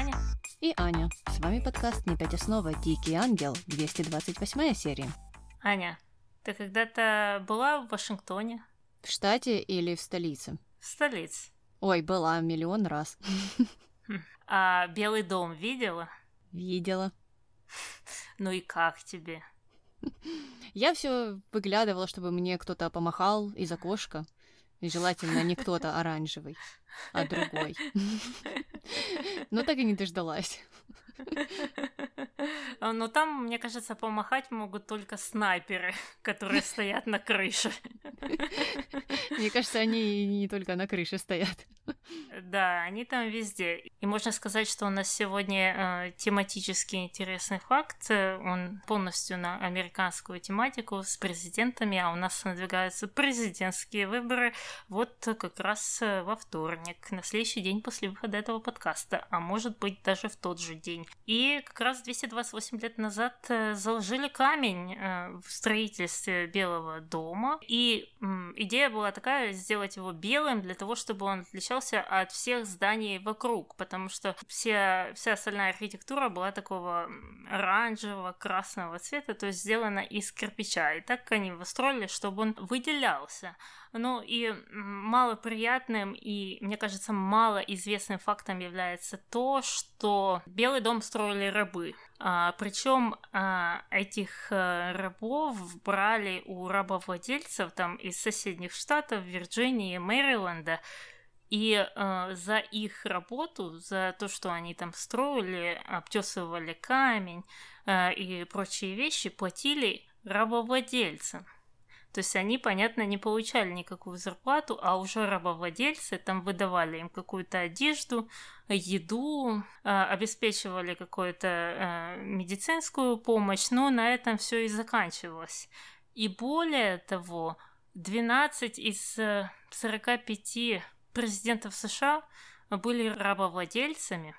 Таня. И Аня. С вами подкаст «Не пять основа. Дикий ангел», 228 серия. Аня, ты когда-то была в Вашингтоне? В штате или в столице? В столице. Ой, была миллион раз. А Белый дом видела? Видела. Ну и как тебе? Я все выглядывала, чтобы мне кто-то помахал из окошка. И желательно не кто-то оранжевый, а другой. Но так и не дождалась. Но там, мне кажется, помахать могут только снайперы, которые стоят на крыше. Мне кажется, они не только на крыше стоят. Да, они там везде. И можно сказать, что у нас сегодня э, тематически интересный факт. Он полностью на американскую тематику с президентами, а у нас надвигаются президентские выборы вот как раз э, во вторник, на следующий день после выхода этого подкаста, а может быть даже в тот же день. И как раз 228 лет назад э, заложили камень э, в строительстве Белого дома. И идея была такая, сделать его белым для того, чтобы он отличался от всех зданий вокруг, потому что вся, вся остальная архитектура была такого оранжевого, красного цвета, то есть сделана из кирпича. И так они его строили, чтобы он выделялся. Ну и малоприятным и, мне кажется, малоизвестным фактом является то, что Белый дом строили рабы. А, причем а, этих а, рабов брали у рабовладельцев там из соседних штатов, Вирджинии, Мэриленда, и э, за их работу, за то, что они там строили, обтесывали камень э, и прочие вещи, платили рабовладельцам. То есть они, понятно, не получали никакую зарплату, а уже рабовладельцы там выдавали им какую-то одежду, еду, э, обеспечивали какую-то э, медицинскую помощь, но на этом все и заканчивалось. И более того, 12 из э, 45 президентов США были рабовладельцами,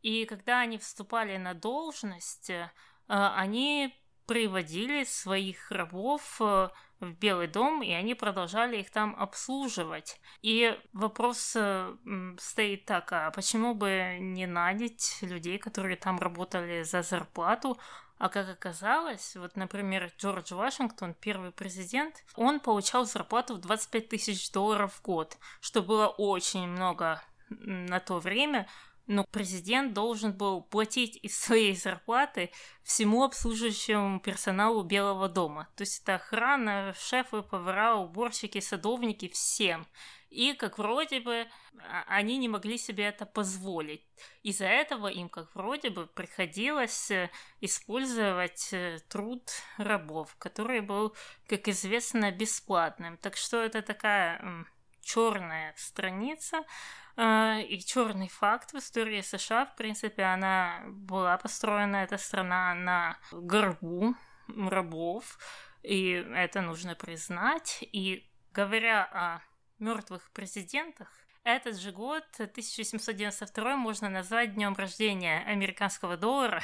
и когда они вступали на должность, э, они приводили своих рабов э, в Белый дом, и они продолжали их там обслуживать. И вопрос э, стоит так, а почему бы не нанять людей, которые там работали за зарплату, а как оказалось, вот, например, Джордж Вашингтон, первый президент, он получал зарплату в 25 тысяч долларов в год, что было очень много на то время, но президент должен был платить из своей зарплаты всему обслуживающему персоналу Белого дома. То есть это охрана, шефы, повара, уборщики, садовники, всем. И как вроде бы а, они не могли себе это позволить. Из-за этого им как вроде бы приходилось э, использовать э, труд рабов, который был, как известно, бесплатным. Так что это такая черная страница и черный факт в истории США. В принципе, она была построена, эта страна, на горбу рабов, и это нужно признать. И говоря о мертвых президентах, этот же год, 1792, можно назвать днем рождения американского доллара,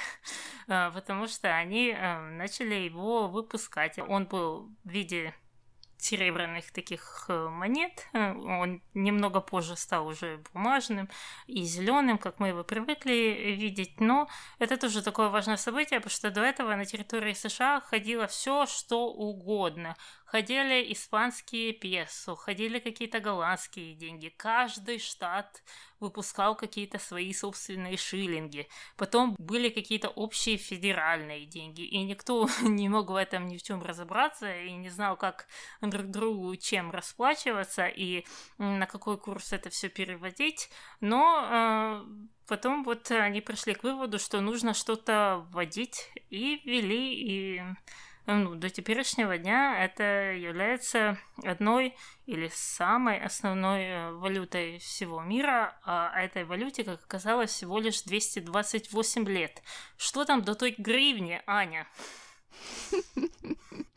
э, потому что они э, начали его выпускать. Он был в виде серебряных таких э, монет. Э, Он немного позже стал уже бумажным и зеленым, как мы его привыкли видеть. Но это тоже такое важное событие, потому что до этого на территории США ходило все, что угодно. Ходили испанские песо, ходили какие-то голландские деньги. Каждый штат выпускал какие-то свои собственные шиллинги. Потом были какие-то общие федеральные деньги. И никто не мог в этом ни в чем разобраться и не знал, как друг другу чем расплачиваться и на какой курс это все переводить. Но э, потом вот они пришли к выводу, что нужно что-то вводить и ввели и ну, до теперешнего дня это является одной или самой основной э, валютой всего мира, а этой валюте, как оказалось, всего лишь 228 лет. Что там до той гривни, Аня?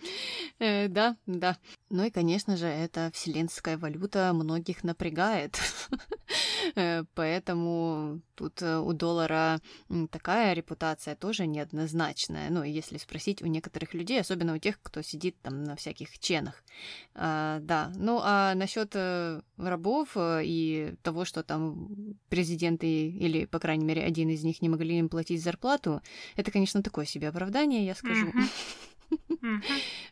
Э, да, да. Ну и, конечно же, эта вселенская валюта многих напрягает. Э, поэтому тут э, у доллара такая репутация тоже неоднозначная. Ну, если спросить у некоторых людей, особенно у тех, кто сидит там на всяких ченах. А, да, ну а насчет рабов и того, что там президенты или, по крайней мере, один из них не могли им платить зарплату, это, конечно, такое себе оправдание, я скажу.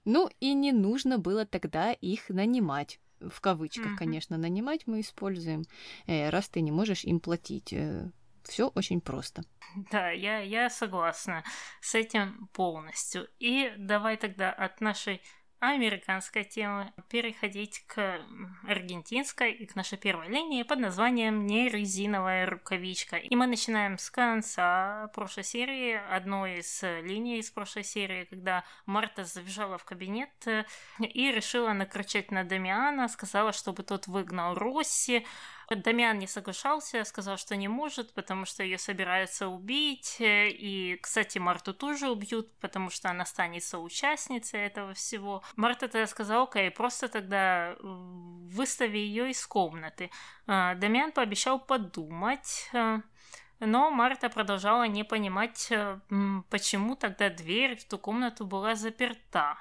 Ну и не нужно было тогда их нанимать. В кавычках, конечно, нанимать мы используем, э, раз ты не можешь им платить. Э, Все очень просто. Да, я, я согласна с этим полностью. И давай тогда от нашей американской темы переходить к аргентинской и к нашей первой линии под названием «Не резиновая рукавичка». И мы начинаем с конца прошлой серии, одной из линий из прошлой серии, когда Марта забежала в кабинет э, и решила накричать на Дамиана, сказала, чтобы тот выгнал Росси, Дамиан не соглашался, сказал, что не может, потому что ее собираются убить. Э, и, кстати, Марту тоже убьют, потому что она станет соучастницей этого всего. Марта тогда сказала, окей, просто тогда выстави ее из комнаты. А, Дамиан пообещал подумать. Э, но Марта продолжала не понимать, э, почему тогда дверь в ту комнату была заперта.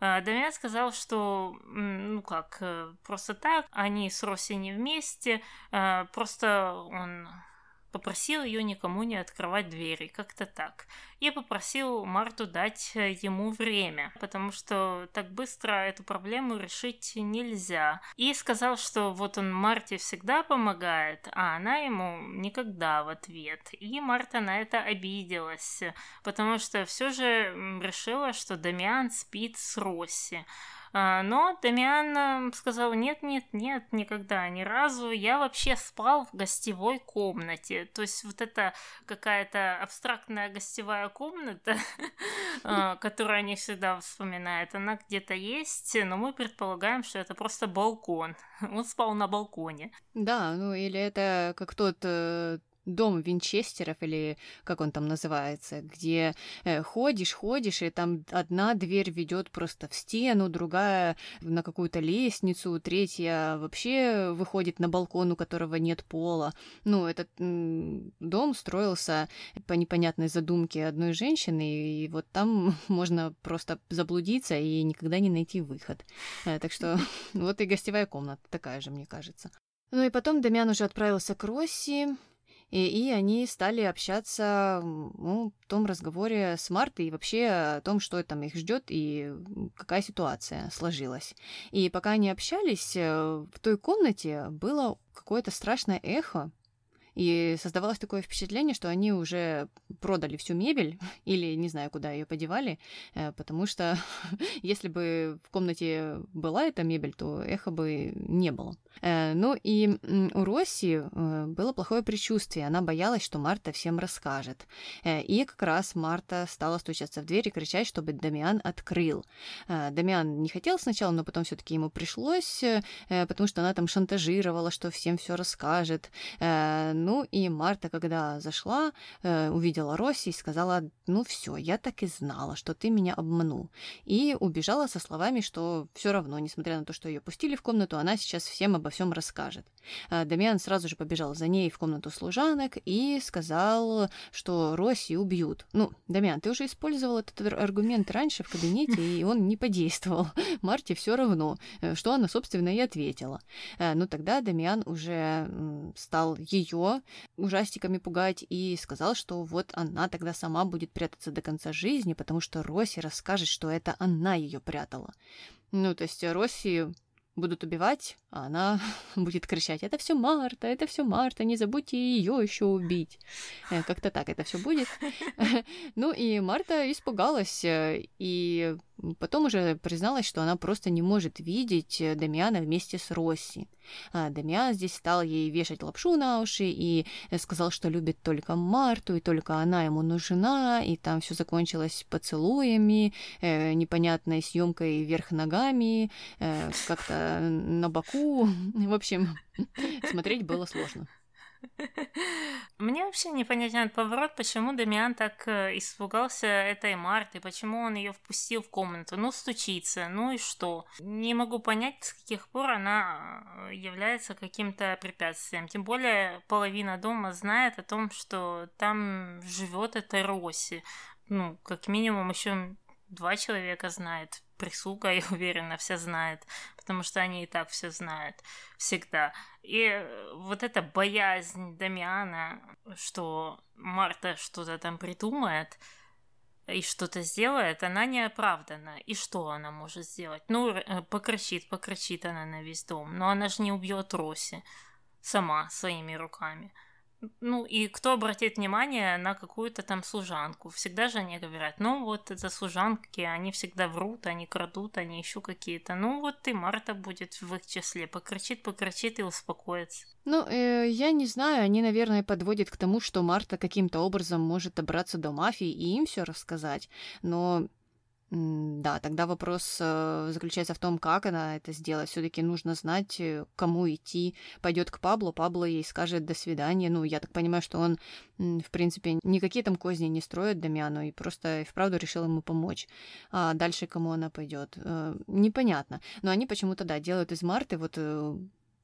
А, Дамиан сказал, что, ну как, э, просто так, они с Росси не вместе, а, просто он попросил ее никому не открывать двери, как-то так. И попросил Марту дать э, ему время, потому что так быстро эту проблему решить нельзя. И сказал, что вот он Марте всегда помогает, а она ему никогда в ответ. И Марта на это обиделась, потому что все же решила, что Дамиан спит с Росси. А, но Дамиан сказал, нет, нет, нет, никогда, ни разу. Я вообще спал в гостевой комнате. То есть вот это какая-то абстрактная гостевая комната, а, которую они всегда вспоминают, она где-то есть, но мы предполагаем, что это просто балкон. Он спал на балконе. Да, ну или это как тот э, дом Винчестеров, или как он там называется, где э, ходишь, ходишь, и там одна дверь ведет просто в стену, другая на какую-то лестницу, третья вообще выходит на балкон, у которого нет пола. Ну, этот дом строился по непонятной задумке одной женщины, и вот там можно просто заблудиться и никогда не найти выход. Э, так что вот и гостевая комната такая же, мне кажется. Ну и потом Дамиан уже отправился к Росси, и, и они стали общаться ну, в том разговоре с Мартой и вообще о том, что там их ждет и какая ситуация сложилась. И пока они общались, э, в той комнате было какое-то страшное эхо, и создавалось такое впечатление, что они уже продали всю мебель или не знаю, куда ее подевали, э, потому что если бы в комнате была эта мебель, то эхо бы не было. Э, ну и у Росси э, было плохое предчувствие. Она боялась, что Марта всем расскажет. И как раз Марта стала стучаться в дверь и кричать, чтобы Дамиан открыл. Дамиан не хотел сначала, но потом все-таки ему пришлось, потому что она там шантажировала, что всем все расскажет. Ну и Марта, когда зашла, увидела Росси и сказала, ну все, я так и знала, что ты меня обманул. И убежала со словами, что все равно, несмотря на то, что ее пустили в комнату, она сейчас всем обо всем расскажет. А, Дамиан сразу же побежал за ней в комнату служанок и сказал, что Росси убьют. Ну, Дамиан, ты уже использовал этот аргумент раньше в кабинете, и он не подействовал. Марте все равно, э, что она, собственно, и ответила. Э, ну, тогда Дамиан уже стал ее ужастиками пугать и сказал, что вот она тогда сама будет прятаться до конца жизни, потому что Росси расскажет, что это она ее прятала. Ну, то есть Росси будут убивать, а она будет кричать: Это все Марта, это все Марта, не забудьте ее еще убить. Э, как-то так это все будет. Ну и Марта испугалась э, и Потом уже призналась, что она просто не может видеть э, Дамиана вместе с Росси. А Дамиан здесь стал ей вешать лапшу на уши и э, сказал, что любит только Марту, и только она ему нужна, и там все закончилось поцелуями, э, непонятной съемкой вверх ногами, э, как-то на боку. В общем, смотреть было сложно. Мне вообще непонятен поворот, почему Дамиан так э, испугался этой Марты, почему он ее впустил в комнату. Ну, стучится, ну и что? Не могу понять, с каких пор она э, является каким-то препятствием. Тем более половина дома знает о том, что там живет эта Роси. Ну, как минимум еще два человека знает. Прислуга, я уверена, вся знает, потому что они и так все знают всегда. И э, вот эта боязнь Дамиана, что Марта что-то там придумает и что-то сделает, она не оправдана. И что она может сделать? Ну, э, покричит, покричит она на весь дом. Но она же не убьет Роси сама своими руками. Ну и кто обратит внимание на какую-то там служанку? Всегда же они говорят, ну вот это служанки, они всегда врут, они крадут, они еще какие-то. Ну вот и Марта будет в их числе, покричит, покричит и успокоится. Ну, э, я не знаю, они, наверное, подводят к тому, что Марта каким-то образом может добраться до мафии и им все рассказать. Но да, тогда вопрос э, заключается в том, как она это сделает. Все-таки нужно знать, э, кому идти. Пойдет к Паблу, Пабло ей скажет до свидания. Ну, я так понимаю, что он, в принципе, никакие там козни не строит Дамиану и просто вправду решил ему помочь. А дальше кому она пойдет? Э, непонятно. Но они почему-то, да, делают из Марты вот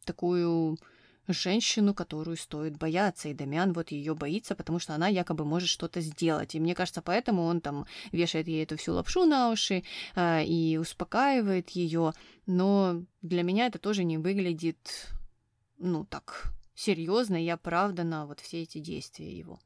такую женщину, которую стоит бояться, и Дамиан вот ее боится, потому что она якобы может что-то сделать. И мне кажется, поэтому он там вешает ей эту всю лапшу на уши э, и успокаивает ее. Но для меня это тоже не выглядит, ну так, серьезно и оправданно вот все эти действия его.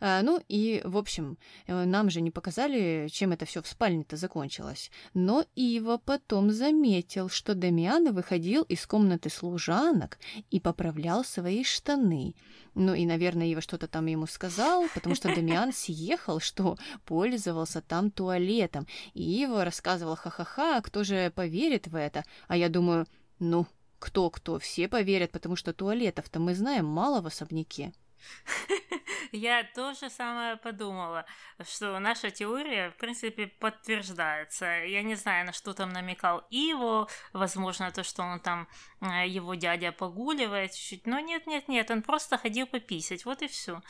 А, ну и, в общем, э, нам же не показали, чем это все в спальне-то закончилось. Но Ива потом заметил, что Дамиан выходил из комнаты служанок и поправлял свои штаны. Ну и, наверное, Ива что-то там ему сказал, потому что Дамиан съехал, что пользовался там туалетом. И Ива рассказывал ха-ха-ха, кто же поверит в это? А я думаю, ну, кто-кто, все поверят, потому что туалетов-то мы знаем мало в особняке. Я тоже самое подумала, что наша теория, в принципе, подтверждается. Я не знаю, на что там намекал Иво, возможно, то, что он там, его дядя погуливает чуть-чуть, но нет-нет-нет, он просто ходил пописать, вот и все.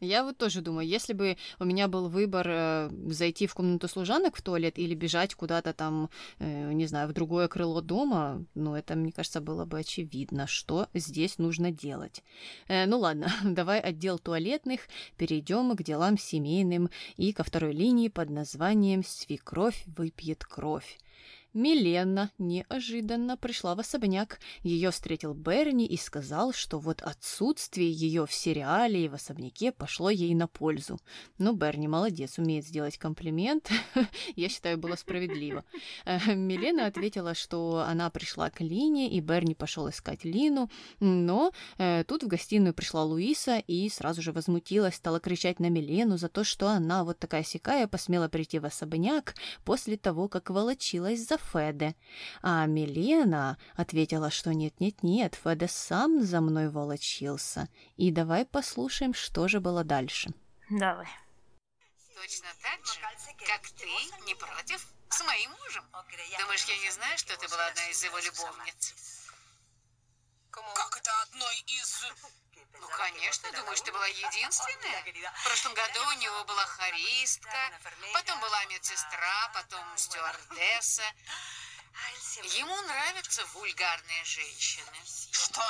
Я вот тоже думаю, если бы у меня был выбор э, зайти в комнату служанок в туалет или бежать куда-то там, э, не знаю, в другое крыло дома, ну, это, мне кажется, было бы очевидно, что здесь нужно делать. Э, ну ладно, давай отдел туалетных, перейдем к делам семейным и ко второй линии под названием «Свекровь выпьет кровь». Милена неожиданно пришла в особняк. Ее встретил Берни и сказал, что вот отсутствие ее в сериале и в особняке пошло ей на пользу. Ну, Берни молодец, умеет сделать комплимент. Я считаю, было справедливо. Э, Милена ответила, что она пришла к Лине, и Берни пошел искать Лину. Но э, тут в гостиную пришла Луиса и сразу же возмутилась, стала кричать на Милену за то, что она вот такая сякая посмела прийти в особняк после того, как волочилась за Феде. А Милена ответила, что нет-нет-нет, Феде сам за мной волочился. И давай послушаем, что же было дальше. Давай. Точно так же, как ты, не против, с моим мужем. Думаешь, я не знаю, что ты была одна из его любовниц? Как это одной из... Ну, конечно, думаешь, ты была единственная? В прошлом году у него была харистка, потом была медсестра, потом стюардесса. Ему нравятся вульгарные женщины. Что?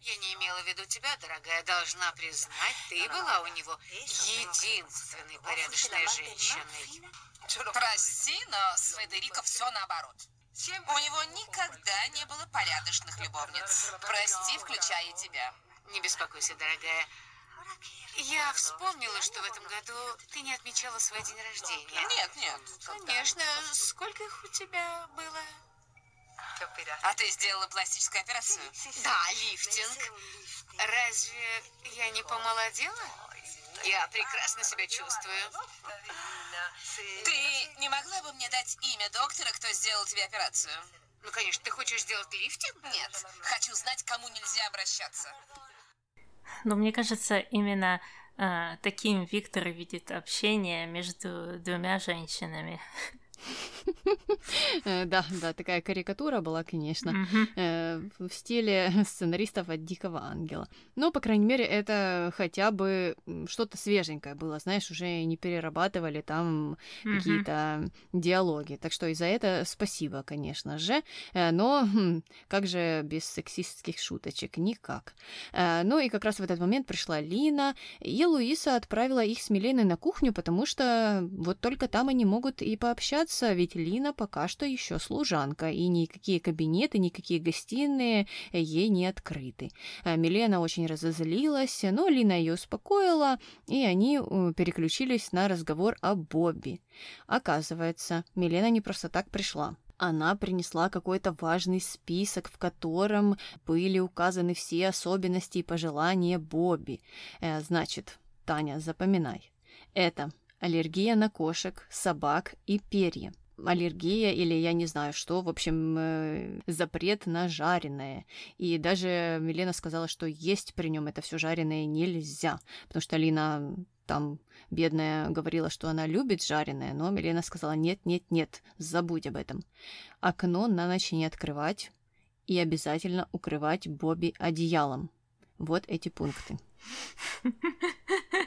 Я не имела в виду тебя, дорогая. Должна признать, ты была у него единственной порядочной женщиной. Прости, но с Федерико все наоборот. У него никогда не было порядочных любовниц. Прости, включая тебя. Не беспокойся, дорогая. Я вспомнила, что в этом году ты не отмечала свой день рождения. Нет, нет. Конечно. Сколько их у тебя было? А ты сделала пластическую операцию? Да, лифтинг. Разве я не помолодела? Я прекрасно себя чувствую. Ты не могла бы мне дать имя доктора, кто сделал тебе операцию? Ну, конечно, ты хочешь сделать лифтинг? Нет, хочу знать, кому нельзя обращаться. Но мне кажется, именно э, таким Виктор видит общение между двумя женщинами. Э, да, да, такая карикатура была, конечно, э, в стиле сценаристов от Дикого Ангела. Но, по крайней мере, это хотя бы что-то свеженькое было, знаешь, уже не перерабатывали там какие-то диалоги. Так что и за это спасибо, конечно же. Э, но хм, как же без сексистских шуточек? Никак. Ну и как раз в этот момент пришла Лина, и Луиса отправила их с Миленой на кухню, потому что вот только там они могут и пообщаться, ведь Лина пока что еще служанка, и никакие кабинеты, никакие гостиные ей не открыты. А Милена очень разозлилась, но Лина ее успокоила, и они э, переключились на разговор о Бобби. Оказывается, Милена не просто так пришла она принесла какой-то важный список, в котором были указаны все особенности и пожелания Бобби. Э, значит, Таня, запоминай. Это аллергия на кошек, собак и перья аллергия или я не знаю что, в общем, э, запрет на жареное. И даже Милена сказала, что есть при нем это все жареное нельзя, потому что Алина там бедная говорила, что она любит жареное, но Милена сказала, нет, нет, нет, забудь об этом. Окно на ночь не открывать и обязательно укрывать Бобби одеялом. Вот эти пункты.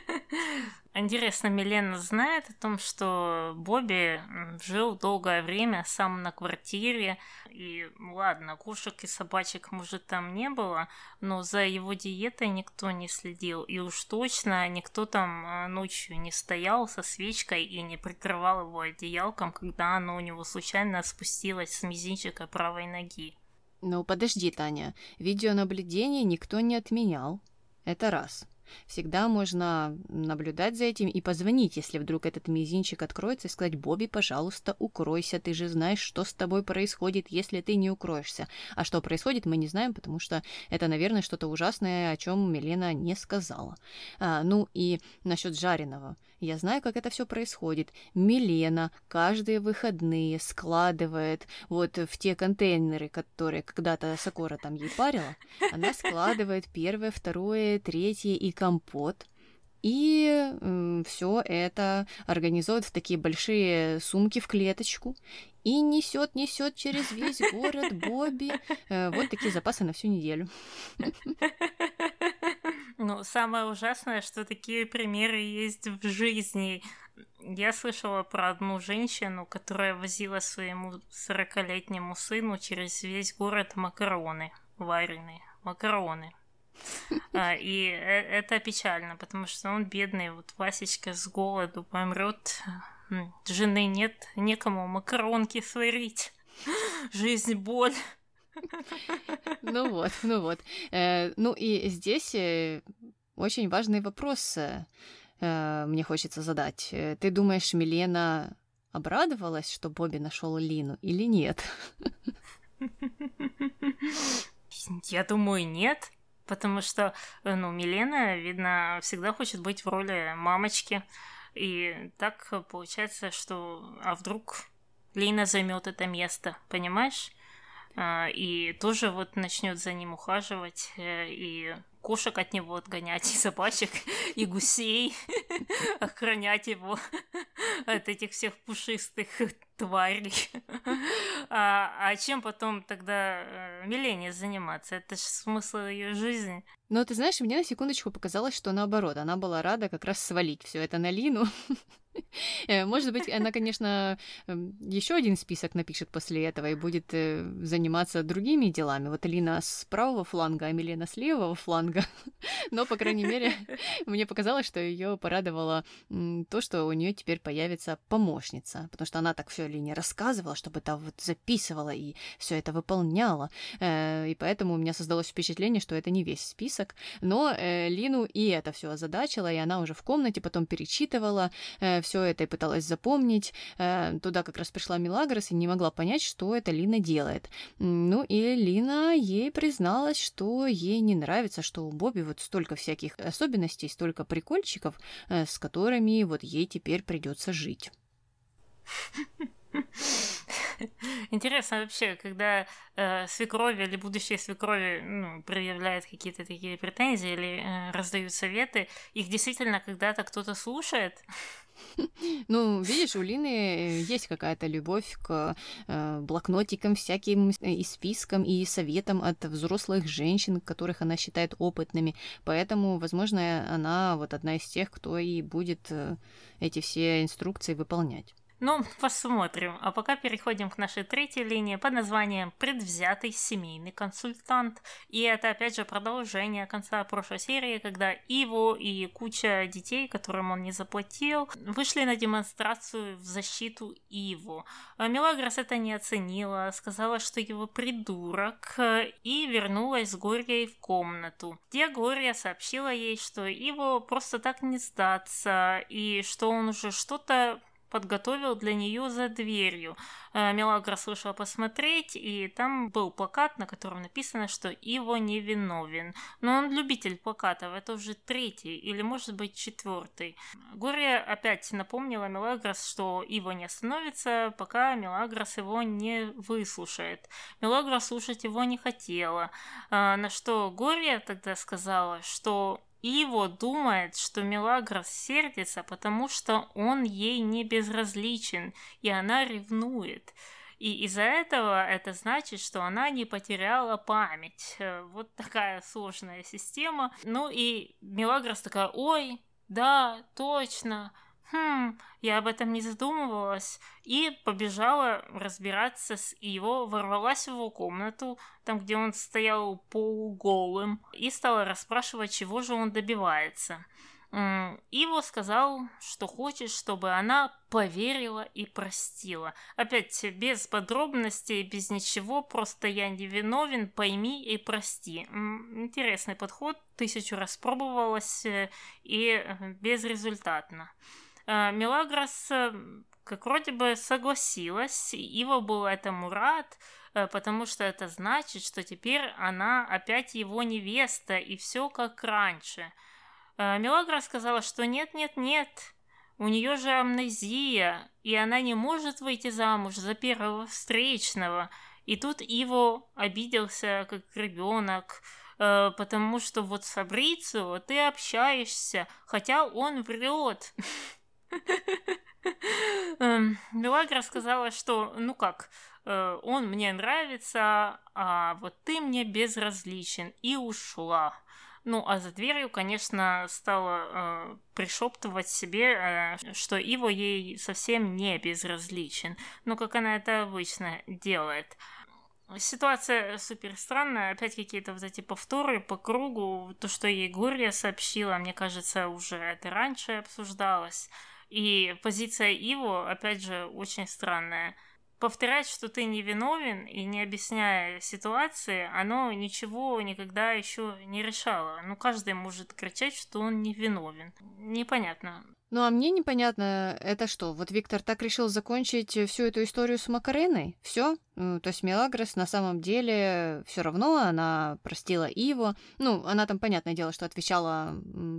Интересно, Милена знает о том, что Бобби жил долгое время сам на квартире, и ладно, кошек и собачек, может, там не было, но за его диетой никто не следил, и уж точно никто там а, ночью не стоял со свечкой и не прикрывал его одеялком, когда оно у него случайно спустилось с мизинчика правой ноги. Ну, подожди, Таня, видеонаблюдение никто не отменял. Это раз. Всегда можно наблюдать за этим и позвонить, если вдруг этот мизинчик откроется, и сказать, Бобби, пожалуйста, укройся, ты же знаешь, что с тобой происходит, если ты не укроешься. А что происходит, мы не знаем, потому что это, наверное, что-то ужасное, о чем Милена не сказала. А, ну и насчет жареного. Я знаю, как это все происходит. Милена каждые выходные складывает вот в те контейнеры, которые когда-то Сокора там ей парила, она складывает первое, второе, третье и компот. И э, все это организует в такие большие сумки в клеточку и несет, несет через весь город Бобби. Э, вот такие запасы на всю неделю. Ну, самое ужасное, что такие примеры есть в жизни. Я слышала про одну женщину, которая возила своему 40-летнему сыну через весь город макароны вареные. Макароны. А, и э, это печально, потому что он бедный, вот Васечка с голоду помрет, жены нет, некому макаронки сварить. Жизнь боль. Ну вот, ну вот. Э, ну и здесь э, очень важный вопрос э, мне хочется задать. Ты думаешь, Милена обрадовалась, что Бобби нашел Лину или нет? Я думаю, нет. Потому что, ну, Милена, видно, всегда хочет быть в роли мамочки. И так получается, что... А вдруг Лина займет это место, понимаешь? А, и тоже вот начнет за ним ухаживать э, и кошек от него отгонять, и собачек, и гусей, охранять его от этих всех пушистых тварей. А, а чем потом тогда э, Милене заниматься? Это же смысл ее жизни. Но ты знаешь, мне на секундочку показалось, что наоборот, она была рада как раз свалить все это на Лину. Э, может быть, она, конечно, эм, еще один список напишет после этого и будет э, заниматься другими делами. Вот Лина с правого фланга, а Милена с левого фланга. Но, по крайней мере, мне показалось, что ее порадовало то, что у нее теперь появится помощница, потому что она так все Лине рассказывала, чтобы та вот записывала и все это выполняла. Э, и поэтому у меня создалось впечатление, что это не весь список. Но Лину и это все озадачило, и она уже в комнате потом перечитывала все это и пыталась запомнить. Э, туда как раз пришла Милагрос и не могла понять, что это Лина делает. Ну и Лина ей призналась, что ей не нравится, что у Бобби вот столько всяких особенностей, столько прикольчиков, э, с которыми вот ей теперь придется жить. Интересно вообще, когда э, свекрови или будущие свекрови ну, предъявляют какие-то такие претензии или э, раздают советы, их действительно когда-то кто-то слушает? Ну, видишь, у Лины есть какая-то любовь к э, блокнотикам, всяким э, и спискам, и советам от взрослых женщин, которых она считает опытными. Поэтому, возможно, она вот одна из тех, кто и будет э, эти все инструкции выполнять. Ну, посмотрим. А пока переходим к нашей третьей линии под названием «Предвзятый семейный консультант». И это, опять же, продолжение конца прошлой серии, когда Иво и куча детей, которым он не заплатил, вышли на демонстрацию в защиту Иву. А Мелагрос это не оценила, сказала, что его придурок, и вернулась с Горьей в комнату, где Глория сообщила ей, что Иво просто так не сдаться, и что он уже что-то подготовил для нее за дверью. Э, Мелагра вышла посмотреть, и там был плакат, на котором написано, что Иво невиновен. Но он любитель плакатов, это уже третий или, может быть, четвертый. Горе опять напомнила Мелагрос, что Иво не остановится, пока Мелагрос его не выслушает. Мелагра слушать его не хотела, э, на что Горе тогда сказала, что Иво думает, что Мелагрос сердится, потому что он ей не безразличен, и она ревнует. И из-за этого это значит, что она не потеряла память. Э, вот такая сложная система. Ну и Мелагрос такая, ой, да, точно, хм, я об этом не задумывалась, и побежала разбираться с его, ворвалась в его комнату, там, где он стоял полуголым, и стала расспрашивать, чего же он добивается. Иво сказал, что хочет, чтобы она поверила и простила. Опять без подробностей, без ничего, просто я не виновен, пойми и прости. Интересный подход, тысячу раз пробовалась э, и э, безрезультатно. Э, Мелагрос э, как вроде бы согласилась, Ива был этому рад, э, потому что это значит, что теперь она опять его невеста, и все как раньше. Мелагра сказала, что нет-нет-нет, у нее же амнезия, и она не может выйти замуж за первого встречного. И тут Иво обиделся, как ребенок, потому что вот с Фабрицио ты общаешься, хотя он врет. Эм, Мелагра сказала, что, ну как, э, он мне нравится, а вот ты мне безразличен, и ушла. Ну, а за дверью, конечно, стала э, пришептывать себе, э, что Иво ей совсем не безразличен. Ну, как она это обычно делает. Ситуация супер странная, опять какие-то вот эти повторы по кругу, то, что ей Гурия сообщила, мне кажется, уже это раньше обсуждалось. И позиция Иво, опять же, очень странная. Повторять, что ты не виновен и не объясняя ситуации, оно ничего никогда еще не решало. Ну, каждый может кричать, что он не виновен. Непонятно. Ну а мне непонятно, это что? Вот Виктор так решил закончить всю эту историю с Макареной? Все? То есть Мелагрос на самом деле все равно она простила Иву. Ну, она там, понятное дело, что отвечала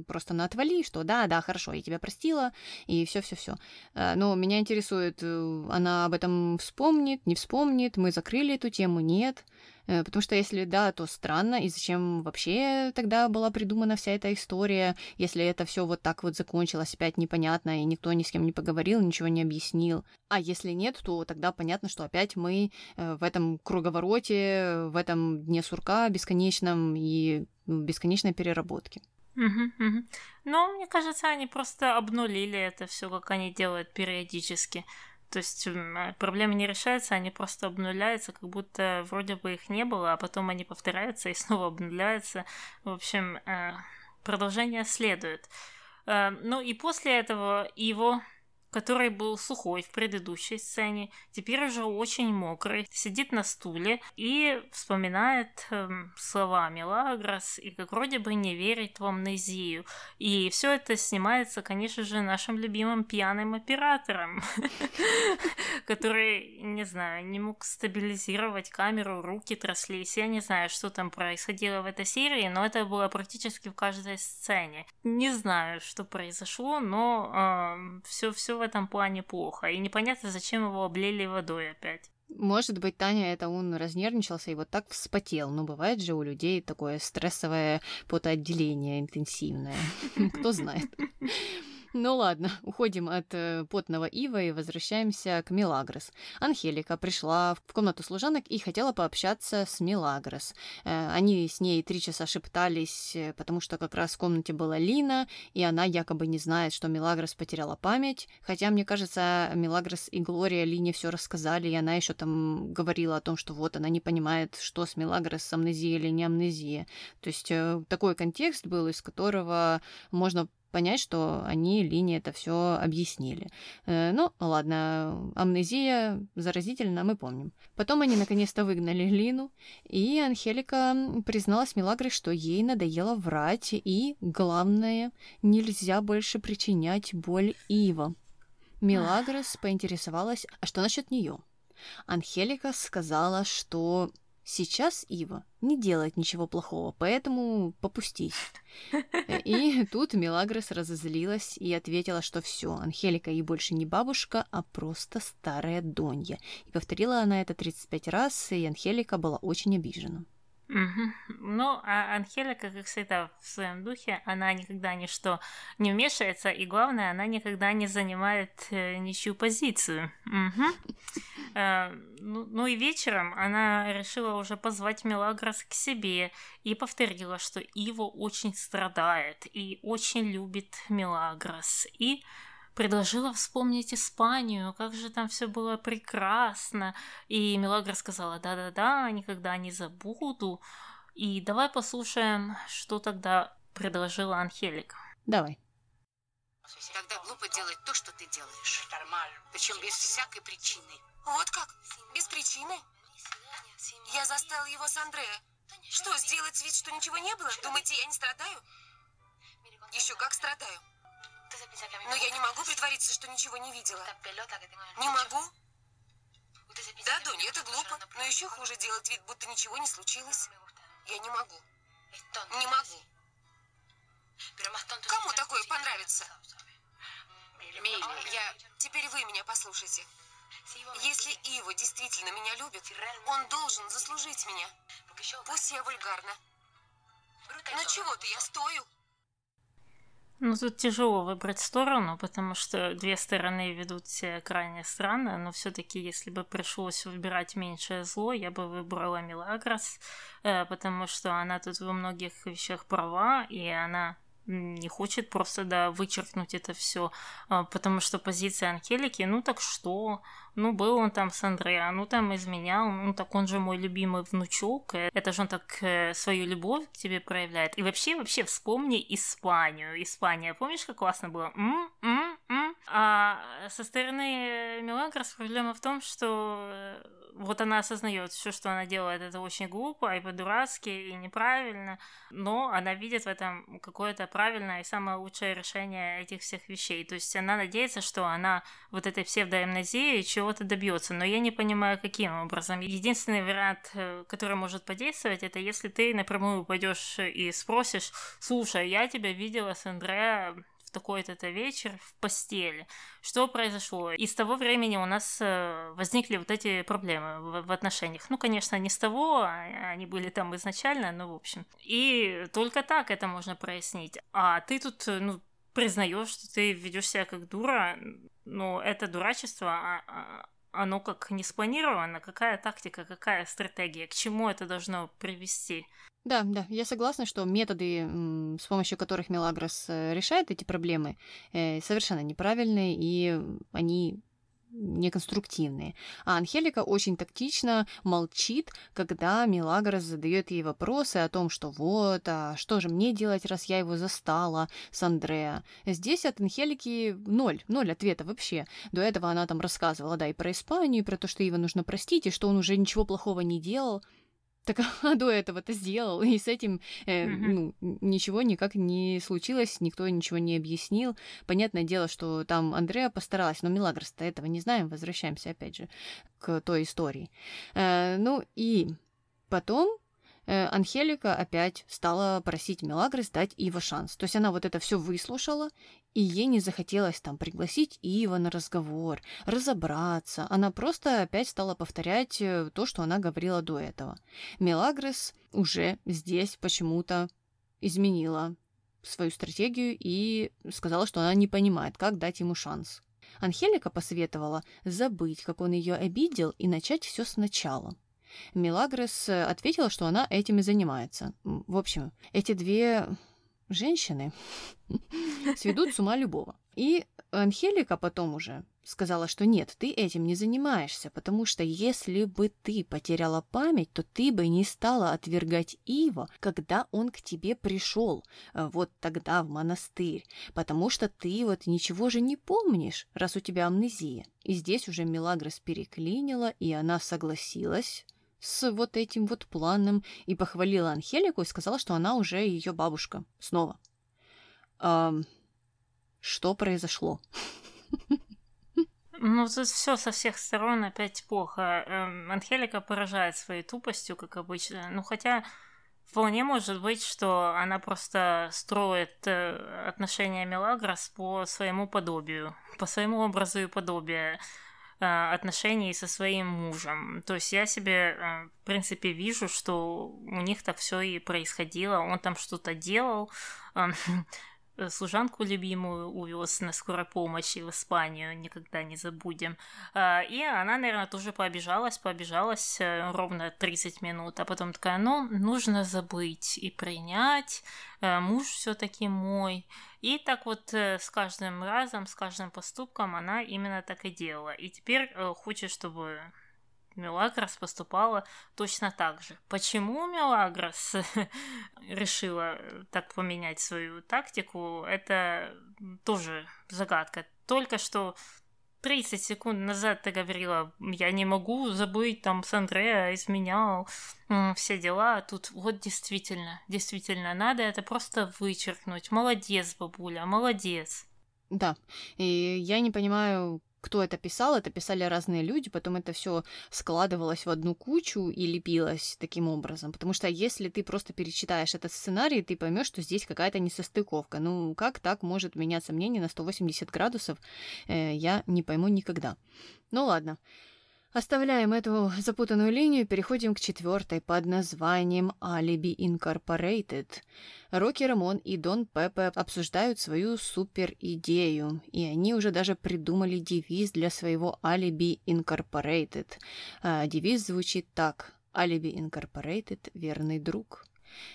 просто на отвали, что да, да, хорошо, я тебя простила, и все, все, все. Э, но меня интересует, э, она об этом вспомнит, не вспомнит, мы закрыли эту тему, нет. Э, потому что если да, то странно, и зачем вообще тогда была придумана вся эта история, если это все вот так вот закончилось, опять непонятно, и никто ни с кем не поговорил, ничего не объяснил. А если нет, то тогда понятно, что опять мы э, в этом круговороте, в этом дне сурка бесконечном и ну, бесконечной переработке. Угу, угу. Ну, мне кажется, они просто обнулили это все, как они делают периодически. То есть а, проблемы не решаются, они просто обнуляются, как будто вроде бы их не было, а потом они повторяются и снова обнуляются. В общем, э, продолжение следует. Э, ну и после этого его который был сухой в предыдущей сцене, теперь уже очень мокрый, сидит на стуле и вспоминает эм, слова Мелагрос и как вроде бы не верит в амнезию. И все это снимается, конечно же, нашим любимым пьяным оператором, который, не знаю, не мог стабилизировать камеру, руки тряслись. Я не знаю, что там происходило в этой серии, но это было практически в каждой сцене. Не знаю, что произошло, но э, все все в этом плане плохо. И непонятно, зачем его облили водой опять. Может быть, Таня, это он разнервничался и вот так вспотел. Но бывает же у людей такое стрессовое потоотделение интенсивное. Кто знает. Ну ладно, уходим от э, потного Ива и возвращаемся к Милагрос. Анхелика пришла в комнату служанок и хотела пообщаться с Милагрос. Э, они с ней три часа шептались, э, потому что как раз в комнате была Лина, и она якобы не знает, что Милагрос потеряла память. Хотя, мне кажется, Милагрос и Глория Лине все рассказали, и она еще там говорила о том, что вот она не понимает, что с Милагрос, амнезия или не амнезия. То есть такой контекст был, из которого можно понять, что они Лине это все объяснили. Э, ну, ладно, амнезия заразительна, мы помним. Потом они наконец-то выгнали Лину, и Анхелика призналась Милагре, что ей надоело врать, и, главное, нельзя больше причинять боль Ива. Милагрос поинтересовалась, а что насчет нее? Анхелика сказала, что Сейчас Ива не делает ничего плохого, поэтому попустись. И тут Мелагрос разозлилась и ответила, что все, Анхелика ей больше не бабушка, а просто старая Донья. И повторила она это 35 раз, и Анхелика была очень обижена. Угу. Ну, а Анхелика, как всегда, в своем духе, она никогда ничто не вмешивается, и главное, она никогда не занимает э, ничью позицию. Угу. Э, ну, ну и вечером она решила уже позвать Мелагрос к себе и повторила, что Иво очень страдает и очень любит Мелагрос. И предложила вспомнить Испанию, как же там все было прекрасно. И Милагра сказала, да-да-да, никогда не забуду. И давай послушаем, что тогда предложила Анхелика. Давай. Тогда глупо делать то, что ты делаешь. Причем без всякой причины. Вот как? Без причины? Я застал его с Андреа. Что, сделать вид, что ничего не было? Думаете, я не страдаю? Еще как страдаю. Но я не могу притвориться, что ничего не видела. Не могу. Да, Донни, это глупо. Но еще хуже делать вид, будто ничего не случилось. Я не могу. Не могу. Кому такое понравится? Милли, я... Теперь вы меня послушайте. Если Ива действительно меня любит, он должен заслужить меня. Пусть я вульгарна. Но чего-то я стою. Ну, тут тяжело выбрать сторону, потому что две стороны ведут себя крайне странно, но все таки если бы пришлось выбирать меньшее зло, я бы выбрала Милагрос, э, потому что она тут во многих вещах права, и она не хочет просто, да, вычеркнуть это все, а, потому что позиция Анхелики, ну так что, ну был он там с Андреа, ну там изменял, ну так он же мой любимый внучок, э, это же он так э, свою любовь к тебе проявляет. И вообще, вообще вспомни Испанию, Испания, помнишь, как классно было? М-м-м. А со стороны Мелагрос проблема в том, что э, вот она осознает, все, что она делает, это очень глупо и по-дурацки, и неправильно, но она видит в этом какое-то правильное и самое лучшее решение этих всех вещей. То есть она надеется, что она вот этой псевдоамнезии чего-то добьется, но я не понимаю, каким образом. Единственный вариант, э, который может подействовать, это если ты напрямую пойдешь и спросишь, слушай, я тебя видела с Такой-то вечер в постели. Что произошло? И с того времени у нас э, возникли вот эти проблемы в, в отношениях. Ну, конечно, не с того, а, они были там изначально, но в общем. И только так это можно прояснить. А ты тут, э, ну, признаешь, что ты ведешь себя как дура, но это дурачество, а, а, оно как не спланировано, какая тактика, какая стратегия, к чему это должно привести. Да, да, я согласна, что методы, с помощью которых Мелагрос э, решает эти проблемы, э, совершенно неправильные, и они неконструктивные. А Анхелика очень тактично молчит, когда Милагрос задает ей вопросы о том, что вот, а что же мне делать, раз я его застала с Андреа. Здесь от Анхелики ноль, ноль ответа вообще. До этого она там рассказывала, да, и про Испанию, и про то, что его нужно простить, и что он уже ничего плохого не делал. Так а до этого-то сделал, и с этим э, mm-hmm. ну, ничего никак не случилось, никто ничего не объяснил. Понятное дело, что там Андреа постаралась, но Милагрос-то этого не знаем. Возвращаемся опять же к той истории. Э, ну и потом Анхелика опять стала просить Мелагрос дать Ива шанс. То есть она вот это все выслушала, и ей не захотелось там пригласить Ива на разговор, разобраться. Она просто опять стала повторять э, то, что она говорила до этого. Мелагрос уже здесь почему-то изменила свою стратегию и сказала, что она не понимает, как дать ему шанс. Анхелика посоветовала забыть, как он ее обидел, и начать все сначала. Милагрос ответила, что она этим и занимается. В общем, эти две женщины сведут с ума любого. И Анхелика потом уже сказала, что нет, ты этим не занимаешься, потому что если бы ты потеряла память, то ты бы не стала отвергать Ива, когда он к тебе пришел, э, вот тогда в монастырь, потому что ты вот ничего же не помнишь, раз у тебя амнезия. И здесь уже Мелагрос переклинила, и она согласилась с вот этим вот планом и похвалила Анхелику и сказала, что она уже ее бабушка. Снова. Эм, что произошло? Ну, тут все со всех сторон опять плохо. Эм, Анхелика поражает своей тупостью, как обычно. Ну, хотя вполне может быть, что она просто строит э, отношения Мелагрос по своему подобию, по своему образу и подобию отношений со своим мужем. То есть я себе, э, в принципе, вижу, что у них так все и происходило. Он там что-то делал, Э, служанку любимую увез на скорой помощи в Испанию, никогда не забудем. А, и она, наверное, тоже пообижалась, пообижалась э, ровно 30 минут, а потом такая, ну, нужно забыть и принять, э, муж все таки мой. И так вот с каждым разом, с каждым поступком она именно так и делала. И теперь хочет, чтобы Мелагрос поступала точно так же. Почему Мелагрос решила так поменять свою тактику, это тоже загадка. Только что 30 секунд назад ты говорила, я не могу забыть, там, с Андреа изменял, все дела. А тут вот действительно, действительно, надо это просто вычеркнуть. Молодец, бабуля, молодец. Да, и я не понимаю, кто это писал, это писали разные люди, потом это все складывалось в одну кучу и лепилось таким образом. Потому что если ты просто перечитаешь этот сценарий, ты поймешь, что здесь какая-то несостыковка. Ну, как так может меняться мнение на 180 градусов, э, я не пойму никогда. Ну ладно. Оставляем эту запутанную линию переходим к четвертой под названием «Alibi Incorporated». Рокки Рамон и Дон Пепе обсуждают свою супер-идею, и они уже даже придумали девиз для своего «Alibi Incorporated». А, девиз звучит так «Alibi Incorporated – верный друг».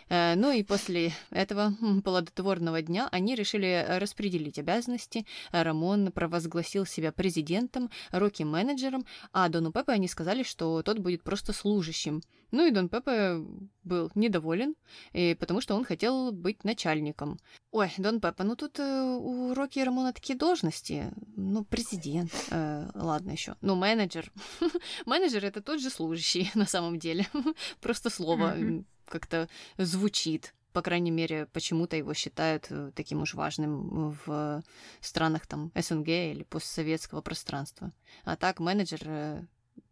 Э, ну и после этого плодотворного дня они решили распределить обязанности. Рамон провозгласил себя президентом, Рокки менеджером, а Дону Пепе они сказали, что тот будет просто служащим. Ну и Дон Пепе был недоволен, и потому что он хотел быть начальником. Ой, Дон Пепе, ну тут э, у Рокки и Рамона такие должности. Ну, президент, э, ладно еще. Ну, менеджер. менеджер это тот же служащий на самом деле. Просто слово как-то звучит. По крайней мере, почему-то его считают э, таким уж важным в странах там СНГ или постсоветского пространства. А так менеджер э,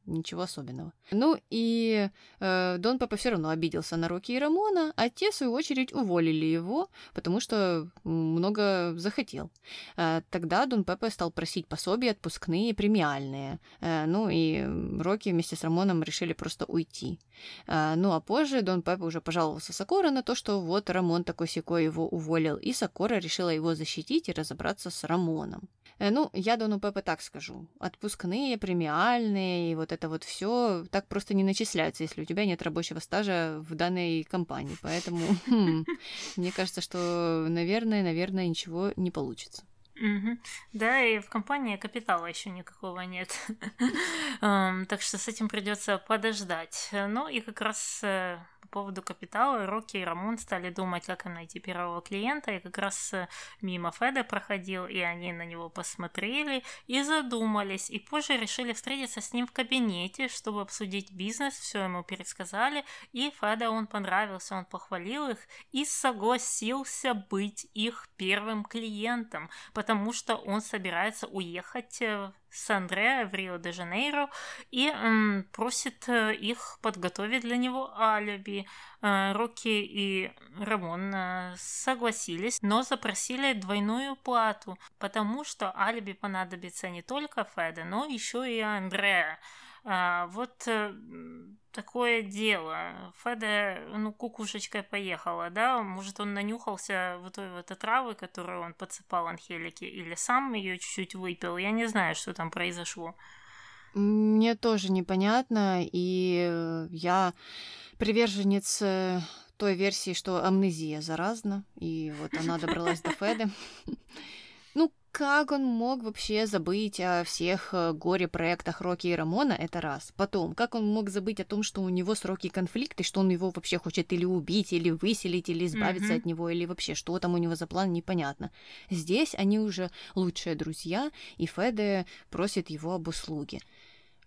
Ничего особенного. Ну и э, Дон Пеппа все равно обиделся на Рокки и Рамона, а те, в свою очередь, уволили его, потому что много захотел. Э, тогда Дон Пеппа стал просить пособия отпускные премиальные. Э, ну и Рокки вместе с Рамоном решили просто уйти. Э, ну а позже Дон Пеппа уже пожаловался Сокора на то, что вот Рамон такой секой его уволил, и Сокора решила его защитить и разобраться с Рамоном. Э, ну, я Дону Пепе так скажу. Отпускные, премиальные и вот это вот все так просто не начисляется, если у тебя нет рабочего стажа в данной компании. Поэтому хм, мне кажется, что, наверное, наверное, ничего не получится. Угу. Да, и в компании капитала еще никакого нет. um, так что с этим придется подождать. Ну и как раз э, поводу капитала Рокки и Рамон стали думать, как им найти первого клиента, и как раз э, мимо Феда проходил, и они на него посмотрели и задумались, и позже решили встретиться с ним в кабинете, чтобы обсудить бизнес, все ему пересказали, и Феда он понравился, он похвалил их и согласился быть их первым клиентом, потому что он собирается уехать э, с Андреа в Рио-де-Жанейро и м, просит э, их подготовить для него алиби. Э, Рокки и Рамон э, согласились, но запросили двойную плату, потому что алиби понадобится не только Феде, но еще и Андреа. А, вот э, такое дело. Феда, ну, кукушечкой поехала, да? Может, он нанюхался вот той вот травы, которую он подсыпал Анхелике, или сам ее чуть-чуть выпил. Я не знаю, что там произошло. Мне тоже непонятно, и я приверженец э, той версии, что амнезия заразна, и вот она добралась до Феды. Как он мог вообще забыть о всех э, горе-проектах Рокки и Рамона, это раз. Потом, как он мог забыть о том, что у него с Рокки конфликт, и что он его вообще хочет или убить, или выселить, или избавиться mm-hmm. от него, или вообще, что там у него за план, непонятно. Здесь они уже лучшие друзья, и Феде просит его об услуге.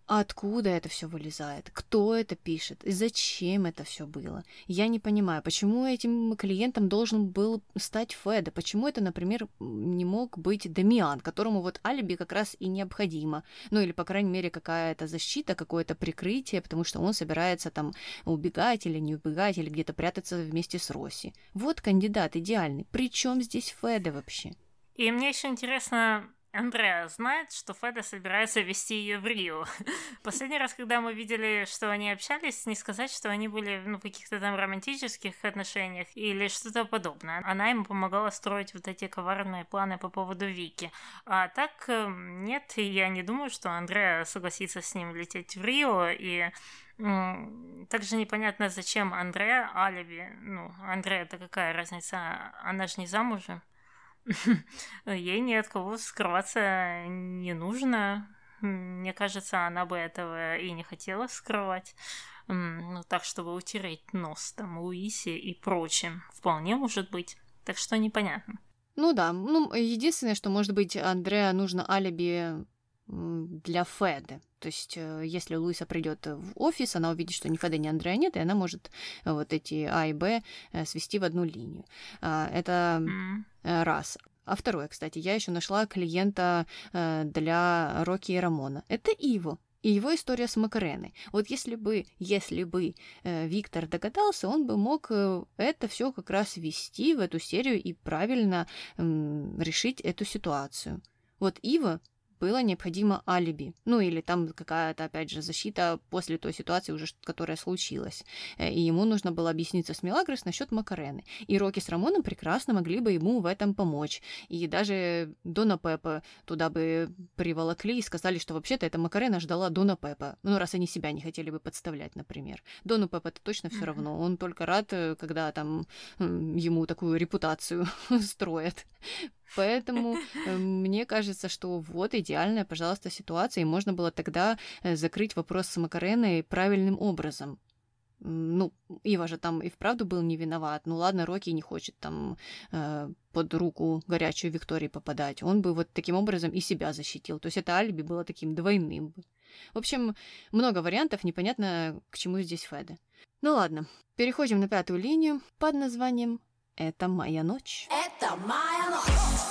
Откуда это все вылезает? Кто это пишет? И зачем это все было? Я не понимаю, почему этим клиентом должен был стать Феда? Почему это, например, не мог быть Дамиан, которому вот алиби как раз и необходимо? Ну или, по крайней мере, какая-то защита, какое-то прикрытие, потому что он собирается там убегать или не убегать, или где-то прятаться вместе с Росси. Вот кандидат идеальный. Причем здесь Феда вообще? И мне еще интересно, Андреа знает, что Феда собирается вести ее в Рио. Последний раз, когда мы видели, что они общались, не сказать, что они были ну, в каких-то там романтических отношениях или что-то подобное. Она ему помогала строить вот эти коварные планы по поводу Вики. А так эм, нет, я не думаю, что Андреа согласится с ним лететь в Рио, и также непонятно, зачем Андреа алиби. Ну, Андреа это какая разница? Она же не замужем. Ей ни от кого скрываться не нужно. Мне кажется, она бы этого и не хотела скрывать. Ну, так, чтобы утереть нос там Луисе и прочим. Вполне может быть. Так что непонятно. Ну да, ну единственное, что может быть Андреа нужно алиби для Феды. То есть, э, если Луиса придет в офис, она увидит, что ни Феда, ни Андрея нет, и она может э, вот эти А и Б э, свести в одну линию. А, это mm. Раз. А второе, кстати, я еще нашла клиента для Рокки и Рамона. Это Иво. И его история с Макареной. Вот если бы, если бы э, Виктор догадался, он бы мог э, это все как раз ввести в эту серию и правильно э, решить эту ситуацию. Вот Ива было необходимо алиби. Ну или там какая-то, опять же, защита после той ситуации, уже которая случилась. Э, и ему нужно было объясниться с Мелагрос насчет Макарены. И Рокки с Рамоном прекрасно могли бы ему в этом помочь. И даже Дона Пепа туда бы приволокли и сказали, что вообще-то эта Макарена ждала Дона Пепа. Ну, раз они себя не хотели бы подставлять, например. Дону Пепа это точно все равно. Он только рад, э, когда там ему такую репутацию строят. Поэтому э, мне кажется, что вот идеальная, пожалуйста, ситуация, и можно было тогда э, закрыть вопрос с Макареной правильным образом. Ну, Ива же там и вправду был не виноват. Ну ладно, Рокки не хочет там э, под руку горячую Виктории попадать. Он бы вот таким образом и себя защитил. То есть это алиби было таким двойным. В общем, много вариантов, непонятно, к чему здесь Феда. Ну ладно, переходим на пятую линию под названием «Это моя ночь». Это моя ночь.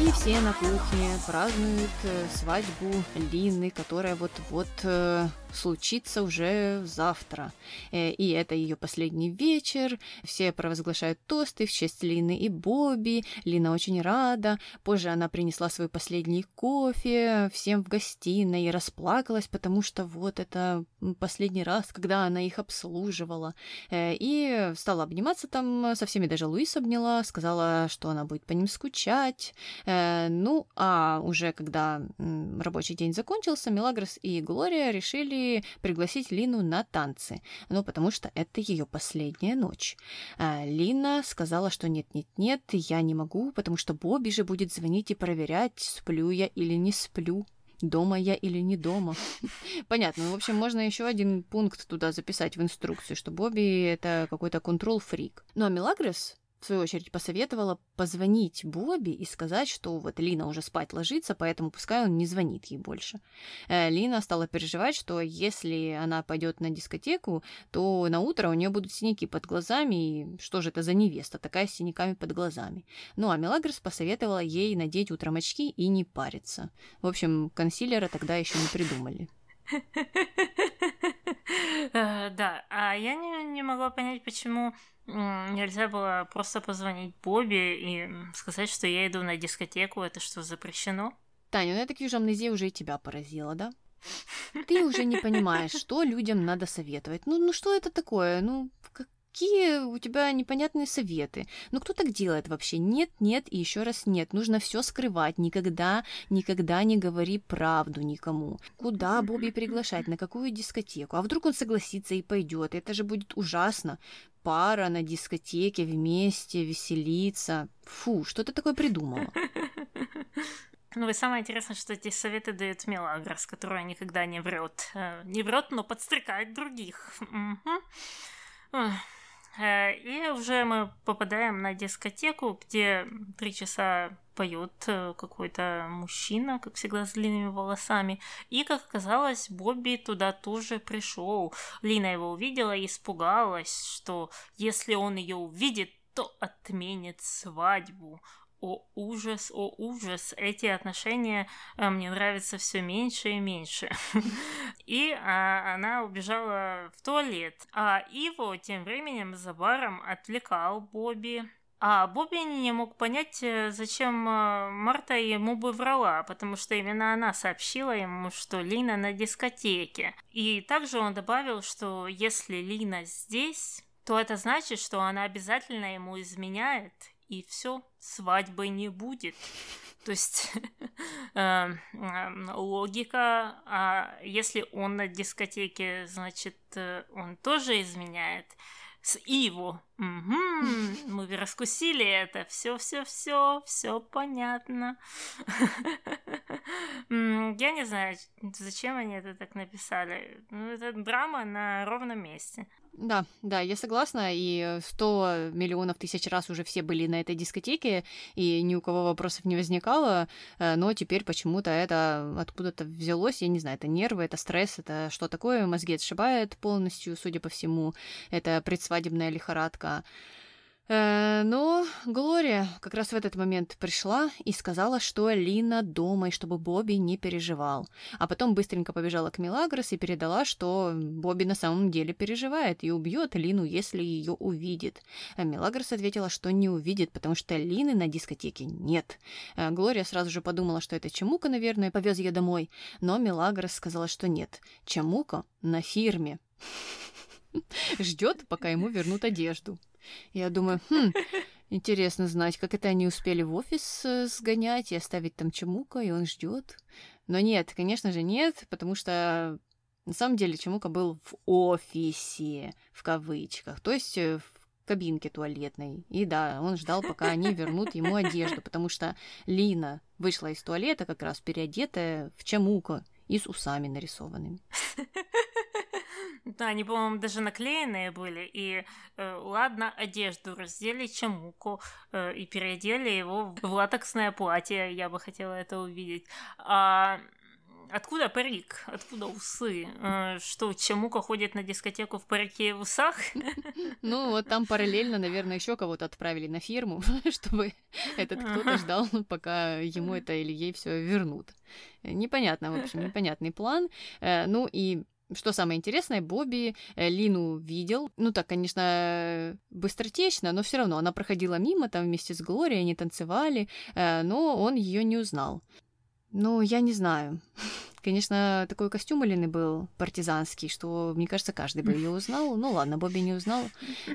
И все на кухне празднуют э, свадьбу Лины, которая вот-вот э, случится уже завтра. Э, и это ее последний вечер. Все провозглашают тосты в честь Лины и Бобби. Лина очень рада. Позже она принесла свой последний кофе всем в гостиной и расплакалась, потому что вот это последний раз, когда она их обслуживала. Э, и стала обниматься там со всеми, даже Луис обняла, сказала, что она будет по ним скучать. Э, ну, а уже когда рабочий день закончился, Мелагрос и Глория решили пригласить Лину на танцы, ну, потому что это ее последняя ночь. А Лина сказала, что нет-нет-нет, я не могу, потому что Бобби же будет звонить и проверять, сплю я или не сплю дома я или не дома. Понятно. В общем, можно еще один пункт туда записать в инструкцию, что Бобби это какой-то контрол-фрик. Ну а Мелагрос в свою очередь, посоветовала позвонить Бобби и сказать, что вот Лина уже спать ложится, поэтому пускай он не звонит ей больше. Э, Лина стала переживать, что если она пойдет на дискотеку, то на утро у нее будут синяки под глазами, и что же это за невеста такая с синяками под глазами. Ну а Мелагрос посоветовала ей надеть утром очки и не париться. В общем, консилера тогда еще не придумали. Э, да, а я не, не могла понять, почему нельзя было просто позвонить Бобби и сказать, что я иду на дискотеку, это что, запрещено? Таня, ну я так вижу, амнезия уже и тебя поразила, да? Ты уже не понимаешь, что людям надо советовать. Ну, ну что это такое? Ну, какие у тебя непонятные советы. Ну кто так делает вообще? Нет, нет и еще раз нет. Нужно все скрывать. Никогда, никогда не говори правду никому. Куда Бобби приглашать? На какую дискотеку? А вдруг он согласится и пойдет? Это же будет ужасно. Пара на дискотеке вместе веселиться. Фу, что ты такое придумала? Ну и самое интересное, что эти советы дает Мелагрос, которая никогда не врет. Э, не врет, но подстрекает других. Угу. Э, и уже мы попадаем на дискотеку, где три часа поет э, какой-то мужчина, как всегда, с длинными волосами. И, как оказалось, Бобби туда тоже пришел. Лина его увидела и испугалась, что если он ее увидит, то отменит свадьбу о ужас, о ужас, эти отношения э, мне нравятся все меньше и меньше. И а, она убежала в туалет. А Иво тем временем за баром отвлекал Бобби. А Бобби не мог понять, э, зачем э, Марта ему бы врала, потому что именно она сообщила ему, что Лина на дискотеке. И также он добавил, что если Лина здесь, то это значит, что она обязательно ему изменяет, и все, свадьбы не будет. То есть э, логика, а если он на дискотеке, значит, э, он тоже изменяет. С Иво. Угу, мы раскусили это. Все, все, все, все понятно. Я не знаю, зачем они это так написали. Ну, это драма на ровном месте. Да, да, я согласна, и сто миллионов тысяч раз уже все были на этой дискотеке, и ни у кого вопросов не возникало, э, но теперь почему-то это откуда-то взялось, я не знаю, это нервы, это стресс, это что такое, мозги отшибает полностью, судя по всему, это предсвадебная лихорадка. Э, но Глория как раз в этот момент пришла и сказала, что Лина дома, и чтобы Бобби не переживал. А потом быстренько побежала к Милагрос и передала, что Бобби на самом деле переживает и убьет Лину, если ее увидит. А Милагрос ответила, что не увидит, потому что Лины на дискотеке нет. Э, Глория сразу же подумала, что это Чемука, наверное, повез ее домой, но Милагрос сказала, что нет. Чемука на фирме. Ждет, пока ему вернут одежду. Я думаю, хм, интересно знать, как это они успели в офис э, сгонять и оставить там Чемука, и он ждет. Но нет, конечно же нет, потому что на самом деле Чемука был в офисе, в кавычках, то есть э, в кабинке туалетной. И да, он ждал, пока они вернут ему одежду, потому что Лина вышла из туалета как раз переодетая в Чемука и с усами нарисованными. Да, они, по-моему, даже наклеенные были. И э, ладно, одежду раздели Чамуку э, и переодели его в латексное платье. Я бы хотела это увидеть. А откуда парик? Откуда усы? Э, что, Чамука ходит на дискотеку в парике и в усах? Ну, вот там параллельно, наверное, еще кого-то отправили на фирму, чтобы этот кто-то ждал, пока ему это или ей все вернут. Непонятно, в общем, непонятный план. Э, ну и что самое интересное, Бобби э, Лину видел. Ну так, конечно, быстротечно, но все равно она проходила мимо там вместе с Глорией, они танцевали, э, но он ее не узнал. Ну, я не знаю. Конечно, такой костюм Алины был партизанский, что, мне кажется, каждый бы ее узнал. Ну ладно, Бобби не узнал,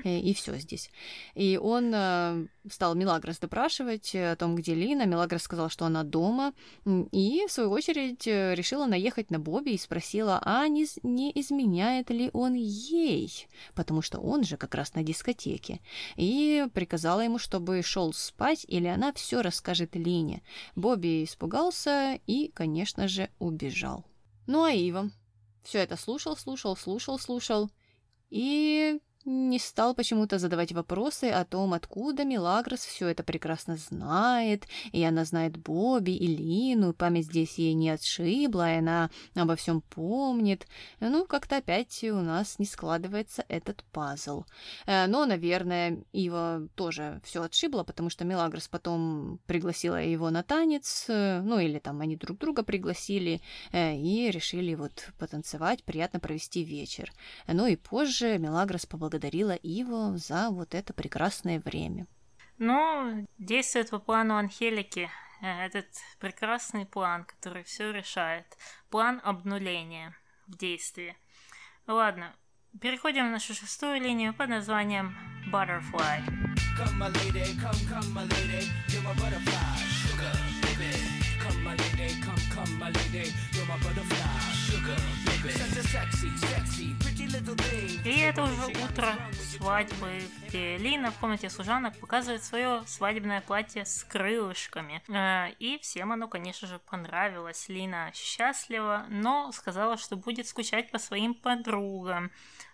э, и все здесь. И он э, стал Милагрос допрашивать о том, где Лина. Милагрос сказала, что она дома, и, в свою очередь, э, решила наехать на Бобби и спросила, а не, не изменяет ли он ей, потому что он же как раз на дискотеке. И приказала ему, чтобы шел спать, или она все расскажет Лине. Бобби испугался и, конечно же, убежал убежал. Ну а Ива все это слушал, слушал, слушал, слушал и не стал почему-то задавать вопросы о том, откуда Милагрос все это прекрасно знает, и она знает Бобби и Лину, память здесь ей не отшибла, и она обо всем помнит. Ну, как-то опять у нас не складывается этот пазл. Э, но, наверное, Ива тоже все отшибла, потому что Милагрос потом пригласила его на танец, э, ну или там они друг друга пригласили, э, и решили вот потанцевать, приятно провести вечер. Ну и позже Милагрос поблагодарила поблагодарила Иву за вот это прекрасное время. Ну, действует по плану Анхелики. Э, этот прекрасный план, который все решает. План обнуления в действии. Ладно, переходим в нашу шестую линию под названием Butterfly. Come, my lady, come, come, my lady, you're my butterfly, sugar, baby. Come, my lady, come, come, my lady, you're my butterfly, и это уже утро свадьбы, где Лина в комнате служанок показывает свое свадебное платье с крылышками. Э, и всем оно, конечно же, понравилось. Лина счастлива, но сказала, что будет скучать по своим подругам.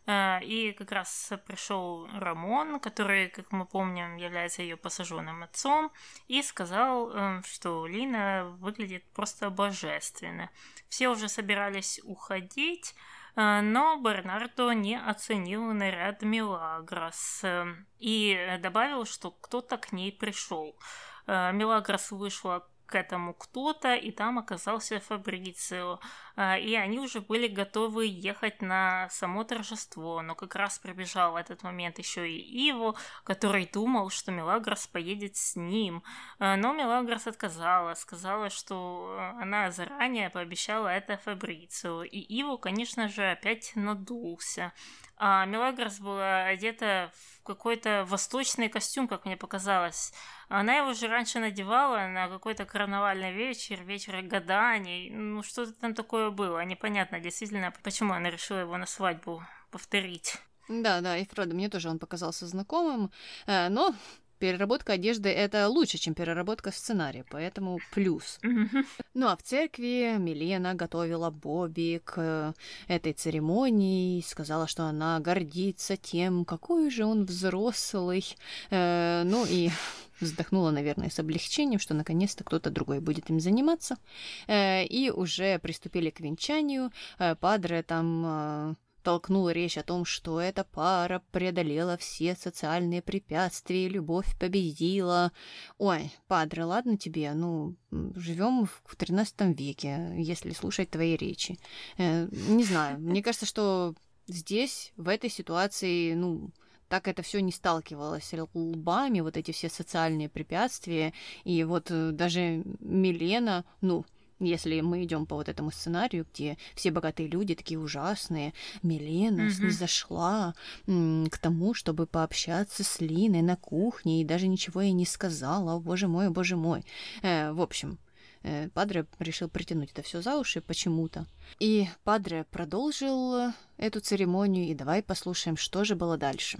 Э, и как раз пришел Рамон, который, как мы помним, является ее посаженным отцом, и сказал, э, что Лина выглядит просто божественно. Все уже собирались уходить, Э, но Бернардо не оценил наряд Милагрос э, и добавил, что кто-то к ней пришел. Э, Милагрос вышла к этому кто-то, и там оказался Фабрицио. А, и они уже были готовы ехать на само торжество, но как раз пробежал в этот момент еще и Иво, который думал, что Мелагрос поедет с ним. А, но Мелагрос отказала, сказала, что а, она заранее пообещала это Фабрицио. И Иво, конечно же, опять надулся. А Мелагрос была одета в какой-то восточный костюм, как мне показалось. Она его уже раньше надевала на какой-то карнавальный вечер, вечер гаданий. Ну, что-то там такое было. Непонятно действительно, почему она решила его на свадьбу повторить. Да, да, и Фредо, мне тоже он показался знакомым, э, но переработка одежды это лучше, чем переработка сценария, поэтому плюс. Ну а в церкви Милена готовила Бобби к этой церемонии, сказала, что она гордится тем, какой же он взрослый. Э, ну и вздохнула, наверное, с облегчением, что наконец-то кто-то другой будет им заниматься. Э, и уже приступили к венчанию. Э, Падре там толкнула речь о том, что эта пара преодолела все социальные препятствия, любовь победила. Ой, падре, ладно тебе, ну, живем в тринадцатом веке, если слушать твои речи. Э, не знаю, мне кажется, что здесь, в этой ситуации, ну, так это все не сталкивалось лбами, вот эти все социальные препятствия. И вот э, даже Милена, ну, если мы идем по вот этому сценарию, где все богатые люди такие ужасные, Милена mm-hmm. м- к тому, чтобы пообщаться с Линой на кухне, и даже ничего ей не сказала. О, боже мой, о, боже мой. Э, в общем, э, Падре решил притянуть это все за уши почему-то. И Падре продолжил эту церемонию, и давай послушаем, что же было дальше.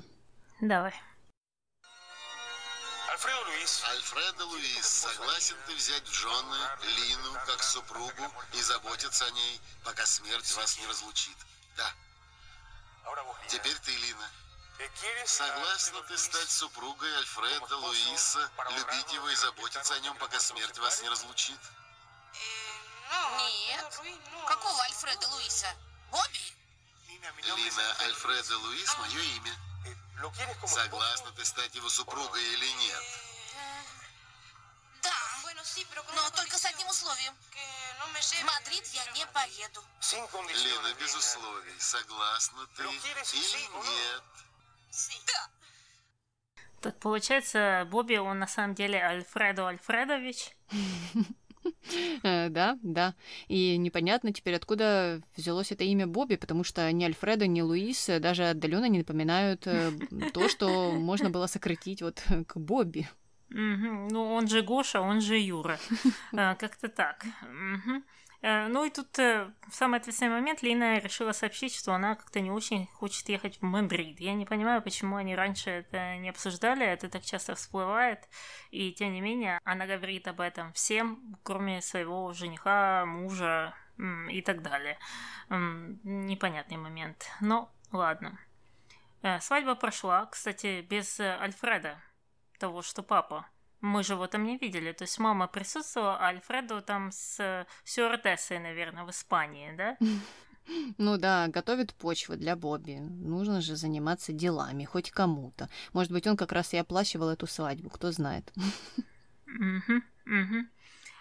Давай. Альфредо Луис, согласен ты взять в жены Лину как супругу и заботиться о ней, пока смерть вас не разлучит? Да. Теперь ты, Лина. Согласна ты стать супругой Альфреда Луиса, любить его и заботиться о нем, пока смерть вас не разлучит? Нет. Какого Альфреда Луиса? Бобби? Лина, Альфреда Луис – мое имя. Согласна ты стать его супругой или нет? Но только с одним условием. В Мадрид я не поеду. Лена, без условий. Согласна ты или нет? Да. Так получается, Бобби, он на самом деле Альфредо Альфредович. Э, да, да. И непонятно теперь, откуда взялось это имя Бобби, потому что ни Альфредо, ни Луис даже отдаленно не напоминают э, то, что можно было сократить вот к Бобби. Угу. Ну, он же Гоша, он же Юра. А, как-то так. Угу. Ну и тут э, в самый ответственный момент Лина решила сообщить, что она как-то не очень хочет ехать в Мадрид. Я не понимаю, почему они раньше это не обсуждали, это так часто всплывает. И тем не менее, она говорит об этом всем, кроме своего жениха, мужа и так далее. Непонятный момент. Но ладно. Э, свадьба прошла, кстати, без э, Альфреда, того, что папа. Мы же его там не видели. То есть мама присутствовала, а Альфредо там с стюардессой, наверное, в Испании, да? Ну да, готовит почву для Бобби. Нужно же заниматься делами, хоть кому-то. Может быть, он как раз и оплачивал эту свадьбу, кто знает. Угу, угу.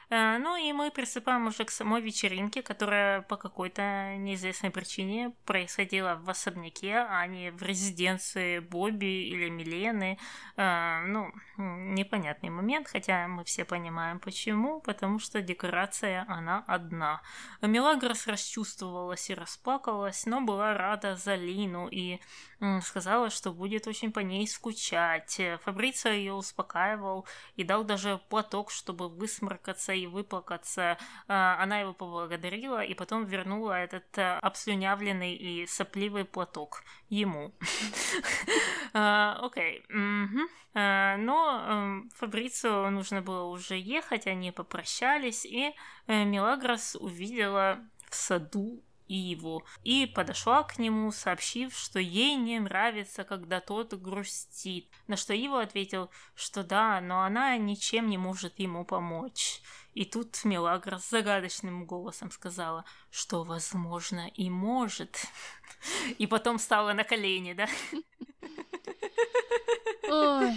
Э, ну и мы приступаем уже к самой вечеринке, которая по какой-то неизвестной причине происходила в особняке, а не в резиденции Бобби или Милены. Э, ну, непонятный момент, хотя мы все понимаем почему, потому что декорация, она одна. Мелагрос расчувствовалась и расплакалась, но была рада за Лину и сказала, что будет очень по ней скучать. Фабрицио ее успокаивал и дал даже платок, чтобы высморкаться и выплакаться. А, она его поблагодарила и потом вернула этот э, обслюнявленный и сопливый платок ему. Окей. Но эм, Фабрицио нужно было уже ехать, они попрощались, и э, Мелагрос увидела в саду Иву и подошла к нему, сообщив, что ей не нравится, когда тот грустит. На что Ива ответил, что да, но она ничем не может ему помочь. И тут Мелагра с загадочным голосом сказала, что, возможно, и может. И потом встала на колени, да? Ой.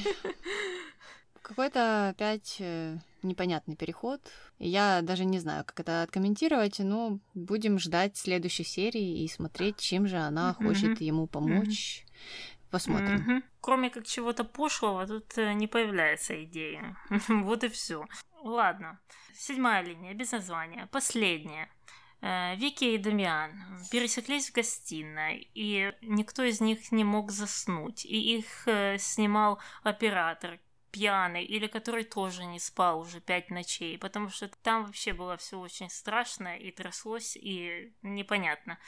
Какой-то опять э, непонятный переход. Я даже не знаю, как это откомментировать, но будем ждать следующей серии и смотреть, чем же она хочет ему помочь. Посмотрим. Кроме как чего-то пошлого, тут э, не появляется идея. вот и все. Ладно. Седьмая линия, без названия. Последняя. Э, Вики и Дамиан пересеклись в гостиной, и никто из них не мог заснуть. И их снимал оператор, пьяный или который тоже не спал уже пять ночей, потому что там вообще было все очень страшно и тряслось и непонятно.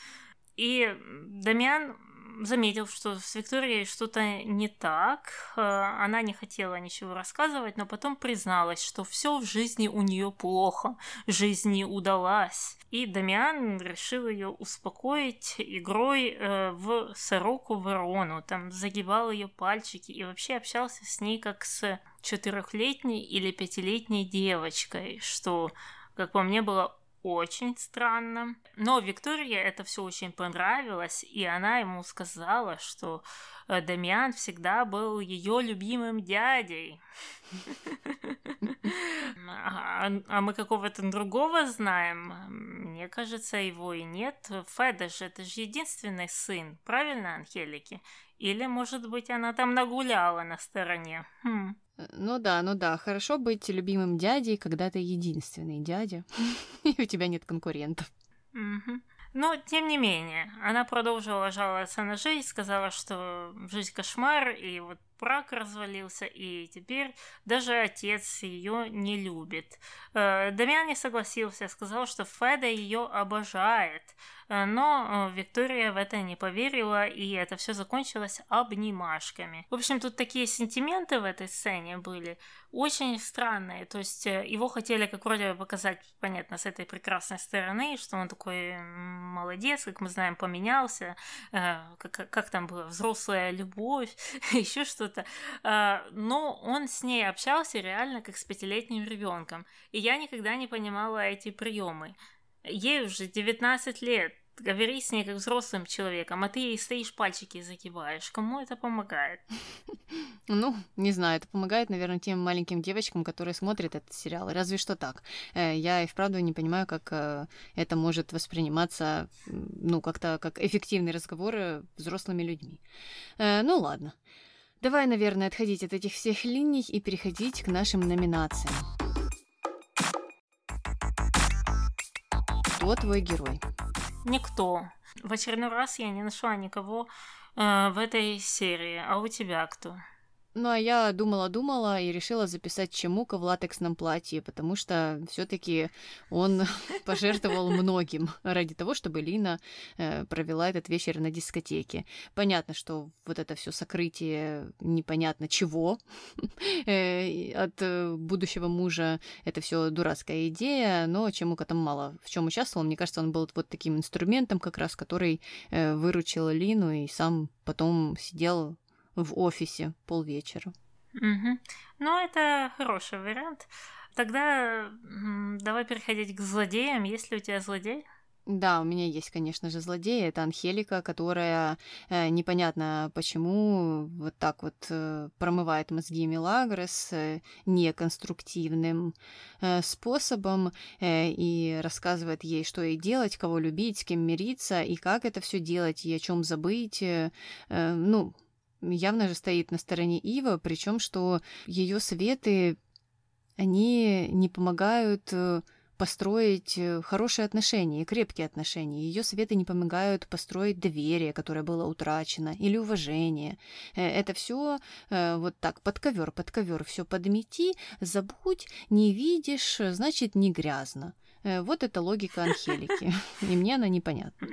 И Дамиан заметил, что с Викторией что-то не так. Э, она не хотела ничего рассказывать, но потом призналась, что все в жизни у нее плохо, жизнь не удалась. И Дамиан решил ее успокоить игрой э, в сороку ворону. Там загибал ее пальчики и вообще общался с ней как с четырехлетней или пятилетней девочкой, что, как по мне, было очень странно. Но Виктории это все очень понравилось, и она ему сказала, что э, Дамиан всегда был ее любимым дядей. А, а мы какого-то другого знаем? Мне кажется, его и нет. Феда же, это же единственный сын, правильно, Анхелики? Или, может быть, она там нагуляла на стороне? Хм. Э, ну да, ну да, хорошо быть любимым дядей, когда ты единственный дядя, и у тебя нет конкурентов. Но, тем не менее, она продолжила жаловаться на жизнь, сказала, что жизнь кошмар, и вот брак развалился, и теперь даже отец ее не любит. Э, Дамиан не согласился, сказал, что Феда ее обожает, э, но э, Виктория в это не поверила, и это все закончилось обнимашками. В общем, тут такие сентименты в этой сцене были очень странные. То есть его хотели как вроде показать, понятно, с этой прекрасной стороны, что он такой молодец, как мы знаем, поменялся, как, как там было, взрослая любовь, еще что-то что-то. А, но он с ней общался реально как с пятилетним ребенком. И я никогда не понимала эти приемы. Ей уже 19 лет. Говори с ней как взрослым человеком, а ты ей стоишь пальчики загибаешь. Кому это помогает? Ну, не знаю, это помогает, наверное, тем маленьким девочкам, которые смотрят этот сериал. Разве что так. Э, я и вправду не понимаю, как э, это может восприниматься, ну, как-то как эффективный разговор взрослыми людьми. Э, ну, ладно. Давай, наверное, отходить от этих всех линий и переходить к нашим номинациям. Кто твой герой? Никто. В очередной раз я не нашла никого э, в этой серии. А у тебя кто? Ну, а я думала-думала и решила записать Чемука в латексном платье, потому что все таки он пожертвовал многим ради того, чтобы Лина э, провела этот вечер на дискотеке. Понятно, что вот это все сокрытие непонятно чего э, от э, будущего мужа, это все дурацкая идея, но Чемука там мало в чем участвовал. Мне кажется, он был вот таким инструментом как раз, который выручил Лину и сам потом сидел в офисе полвечера. Угу. Ну, это хороший вариант. Тогда давай переходить к злодеям. Есть ли у тебя злодей? Да, у меня есть, конечно же, злодей. Это Анхелика, которая э, непонятно почему вот так вот э, промывает мозги Мелагрос э, неконструктивным э, способом э, и рассказывает ей, что ей делать, кого любить, с кем мириться и как это все делать и о чем забыть. Э, э, ну, явно же стоит на стороне Ива, причем что ее советы, они не помогают э, построить э, хорошие отношения, крепкие отношения. Ее советы не помогают построить доверие, которое было утрачено, или уважение. Э, это все вот так, под ковер, под ковер, все подмети, забудь, не видишь, значит, не грязно. Вот это логика Анхелики. И мне она непонятна.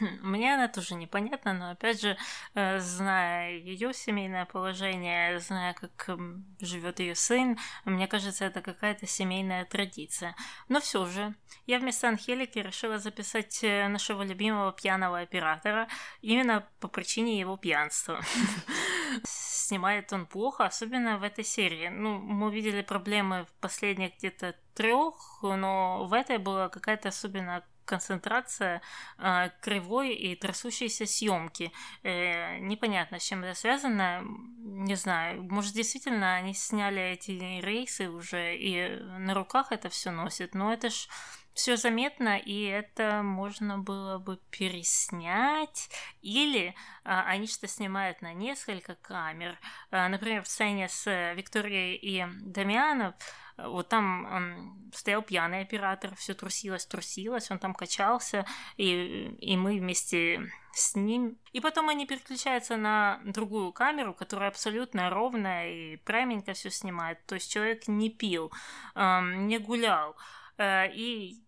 Мне она тоже непонятна, но опять же, э, зная ее семейное положение, зная, как живет ее сын, мне кажется, это какая-то семейная традиция. Но все же, я вместо Анхелики решила записать э, нашего любимого пьяного оператора именно по причине его пьянства. Снимает он плохо, особенно в этой серии. Ну, мы видели проблемы в последних где-то трех, но в этой была какая-то особенно концентрация э, кривой и трясущейся съемки. Э, непонятно, с чем это связано. Не знаю. Может, действительно, они сняли эти рейсы уже и на руках это все носят. Но это ж все заметно, и это можно было бы переснять. Или а, они что снимают на несколько камер. А, например, в сцене с Викторией и Дамианов вот там стоял пьяный оператор, все трусилось, трусилось, он там качался, и, и мы вместе с ним. И потом они переключаются на другую камеру, которая абсолютно ровная и пряменько все снимает. То есть человек не пил, не гулял. Э, и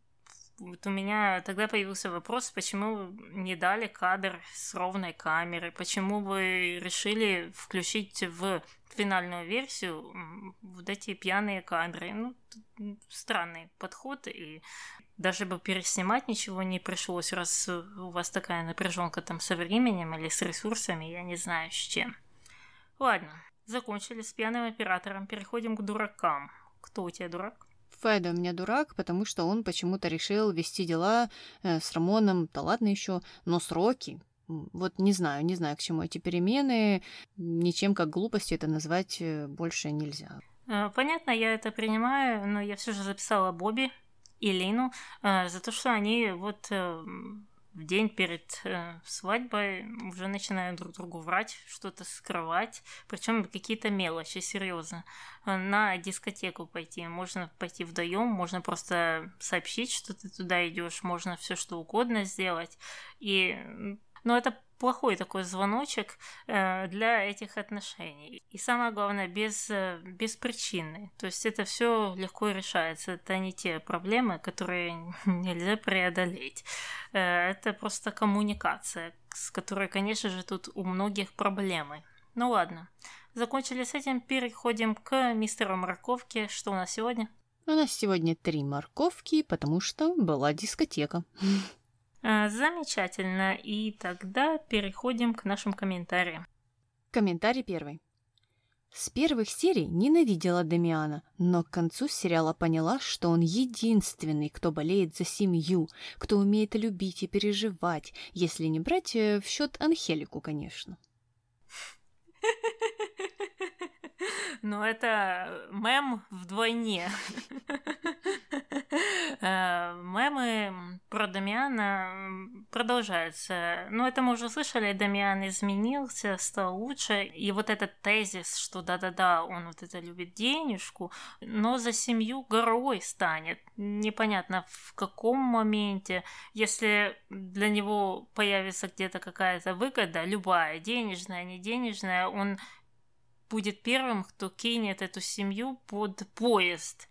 вот у меня тогда появился вопрос, почему не дали кадр с ровной камерой, почему вы решили включить в финальную версию вот эти пьяные кадры. Ну, странный подход, и даже бы переснимать ничего не пришлось, раз у вас такая напряженка там со временем или с ресурсами, я не знаю с чем. Ладно, закончили с пьяным оператором, переходим к дуракам. Кто у тебя дурак? Феда у меня дурак, потому что он почему-то решил вести дела э, с Рамоном, да ладно еще, но сроки. Вот не знаю, не знаю, к чему эти перемены. Ничем как глупости это назвать э, больше нельзя. Э, понятно, я это принимаю, но я все же записала Бобби и Лину э, за то, что они вот в день перед э, свадьбой уже начинают друг другу врать, что-то скрывать, причем какие-то мелочи, серьезно. На дискотеку пойти, можно пойти вдвоем, можно просто сообщить, что ты туда идешь, можно все что угодно сделать. И но это плохой такой звоночек э, для этих отношений. И самое главное, без, э, без причины. То есть это все легко решается. Это не те проблемы, которые нельзя преодолеть. Э, это просто коммуникация, с которой, конечно же, тут у многих проблемы. Ну ладно. Закончили с этим, переходим к мистеру Морковке. Что у нас сегодня? У нас сегодня три морковки, потому что была дискотека. А, замечательно. И тогда переходим к нашим комментариям. Комментарий первый. С первых серий ненавидела Демиана, но к концу сериала поняла, что он единственный, кто болеет за семью, кто умеет любить и переживать, если не брать э, в счет Анхелику, конечно. Ну, это мем вдвойне. Э, мемы про Дамиана продолжаются. Ну, это мы уже слышали, Дамиан изменился, стал лучше. И вот этот тезис, что да-да-да, он вот это любит денежку, но за семью горой станет. Непонятно в каком моменте. Если для него появится где-то какая-то выгода, любая, денежная, не денежная, он будет первым, кто кинет эту семью под поезд.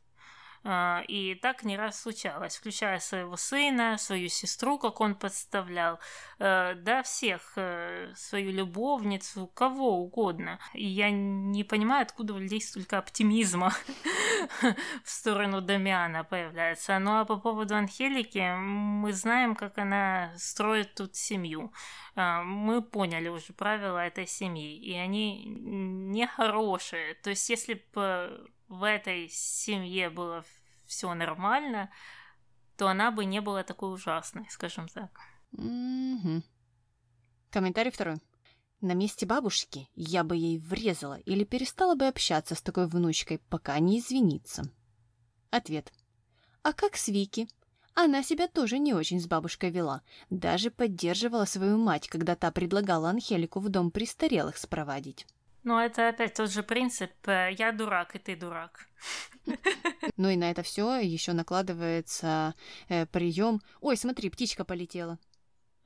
А, и так не раз случалось, включая своего сына, свою сестру, как он подставлял, э, да, всех, э, свою любовницу, кого угодно. И я не понимаю, откуда у людей столько оптимизма в сторону Дамиана появляется. Ну а по поводу Анхелики, мы знаем, как она строит тут семью. А, мы поняли уже правила этой семьи, и они нехорошие. То есть, если бы в этой семье было все нормально, то она бы не была такой ужасной, скажем так. Угу. Комментарий второй. На месте бабушки я бы ей врезала или перестала бы общаться с такой внучкой, пока не извинится. Ответ. А как с Вики? Она себя тоже не очень с бабушкой вела, даже поддерживала свою мать, когда та предлагала Анхелику в дом престарелых спровадить. Ну, это опять тот же принцип э, «я дурак, и ты дурак». Ну и на это все еще накладывается э, прием «Ой, смотри, птичка полетела».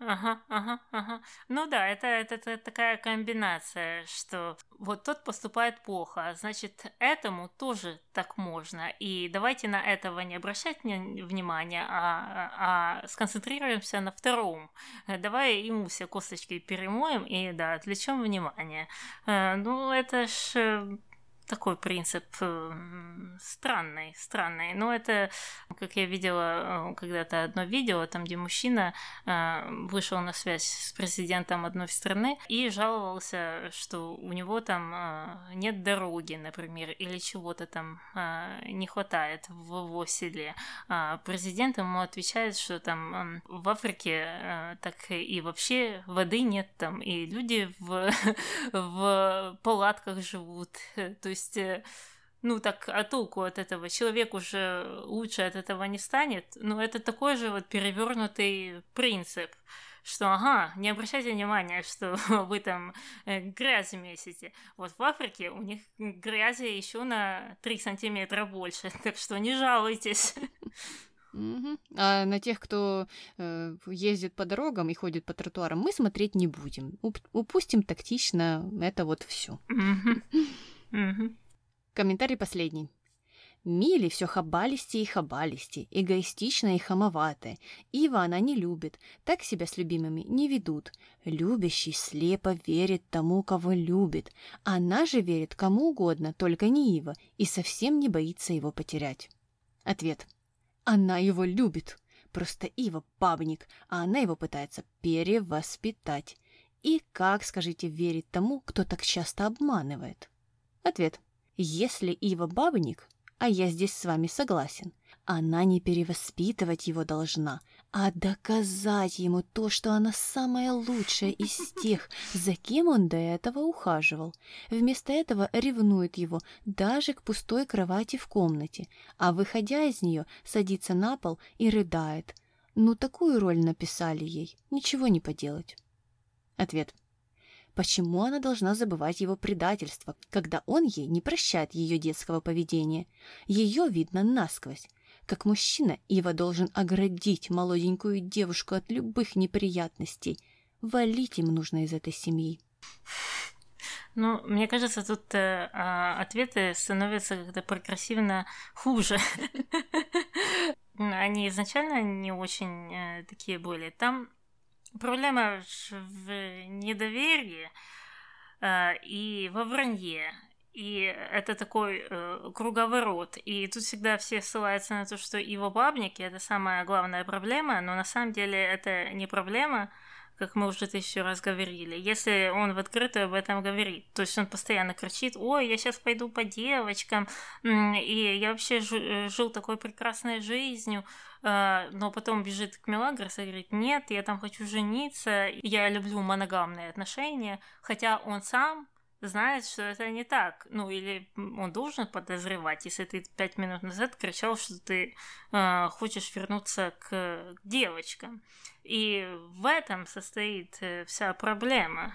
Ага, ага, ага. Ну да, это, это, это такая комбинация, что вот тот поступает плохо, а значит, этому тоже так можно. И давайте на этого не обращать внимания, а, а сконцентрируемся на втором. Давай ему все косточки перемоем и, да, отвлечем внимание. Э, ну, это ж такой принцип э, странный, странный. Но это, как я видела э, когда-то одно видео, там, где мужчина э, вышел на связь с президентом одной страны и жаловался, что у него там нет дороги, например, или чего-то там не хватает в его селе. А президент ему отвечает, что там в Африке так и вообще воды нет там, и люди в, в палатках живут. То есть есть, э, ну так, а толку от этого? Человек уже лучше от этого не станет. Но это такой же вот перевернутый принцип что, ага, не обращайте внимания, что вы там э, грязь месите. Вот в Африке у них грязи еще на 3 сантиметра больше, так что не жалуйтесь. Угу. А на тех, кто э, ездит по дорогам и ходит по тротуарам, мы смотреть не будем. Уп- упустим тактично это вот все. Угу. Комментарий последний. Мили все хабалисти и хабалисти, эгоистичная и хамоватая. Ива она не любит, так себя с любимыми не ведут. Любящий слепо верит тому, кого любит. Она же верит кому угодно, только не Ива, и совсем не боится его потерять. Ответ. Она его любит. Просто Ива бабник, а она его пытается перевоспитать. И как, скажите, верить тому, кто так часто обманывает? Ответ. Если Ива бабник, а я здесь с вами согласен, она не перевоспитывать его должна, а доказать ему то, что она самая лучшая из тех, за кем он до этого ухаживал. Вместо этого ревнует его даже к пустой кровати в комнате, а выходя из нее, садится на пол и рыдает. Ну, такую роль написали ей, ничего не поделать. Ответ. Почему она должна забывать его предательство, когда он ей не прощает ее детского поведения? Ее видно насквозь. Как мужчина, Ива должен оградить молоденькую девушку от любых неприятностей. Валить им нужно из этой семьи. Ну, мне кажется, тут э, а, ответы становятся как-то прогрессивно хуже. Они изначально не очень э, такие были. Там Проблема в недоверии э, и во вранье. И это такой э, круговорот. И тут всегда все ссылаются на то, что его бабники это самая главная проблема, но на самом деле это не проблема, как мы уже тысячу раз говорили, если он в открытую об этом говорит. То есть он постоянно кричит, ой, я сейчас пойду по девочкам, и я вообще э, жил такой прекрасной жизнью, а, но потом бежит к Мелагрос и говорит, нет, я там хочу жениться, я люблю моногамные отношения, хотя он сам знает, что это не так. Ну, или он должен подозревать, если ты пять минут назад кричал, что ты э, хочешь вернуться к, девочкам. И в этом состоит э, вся проблема.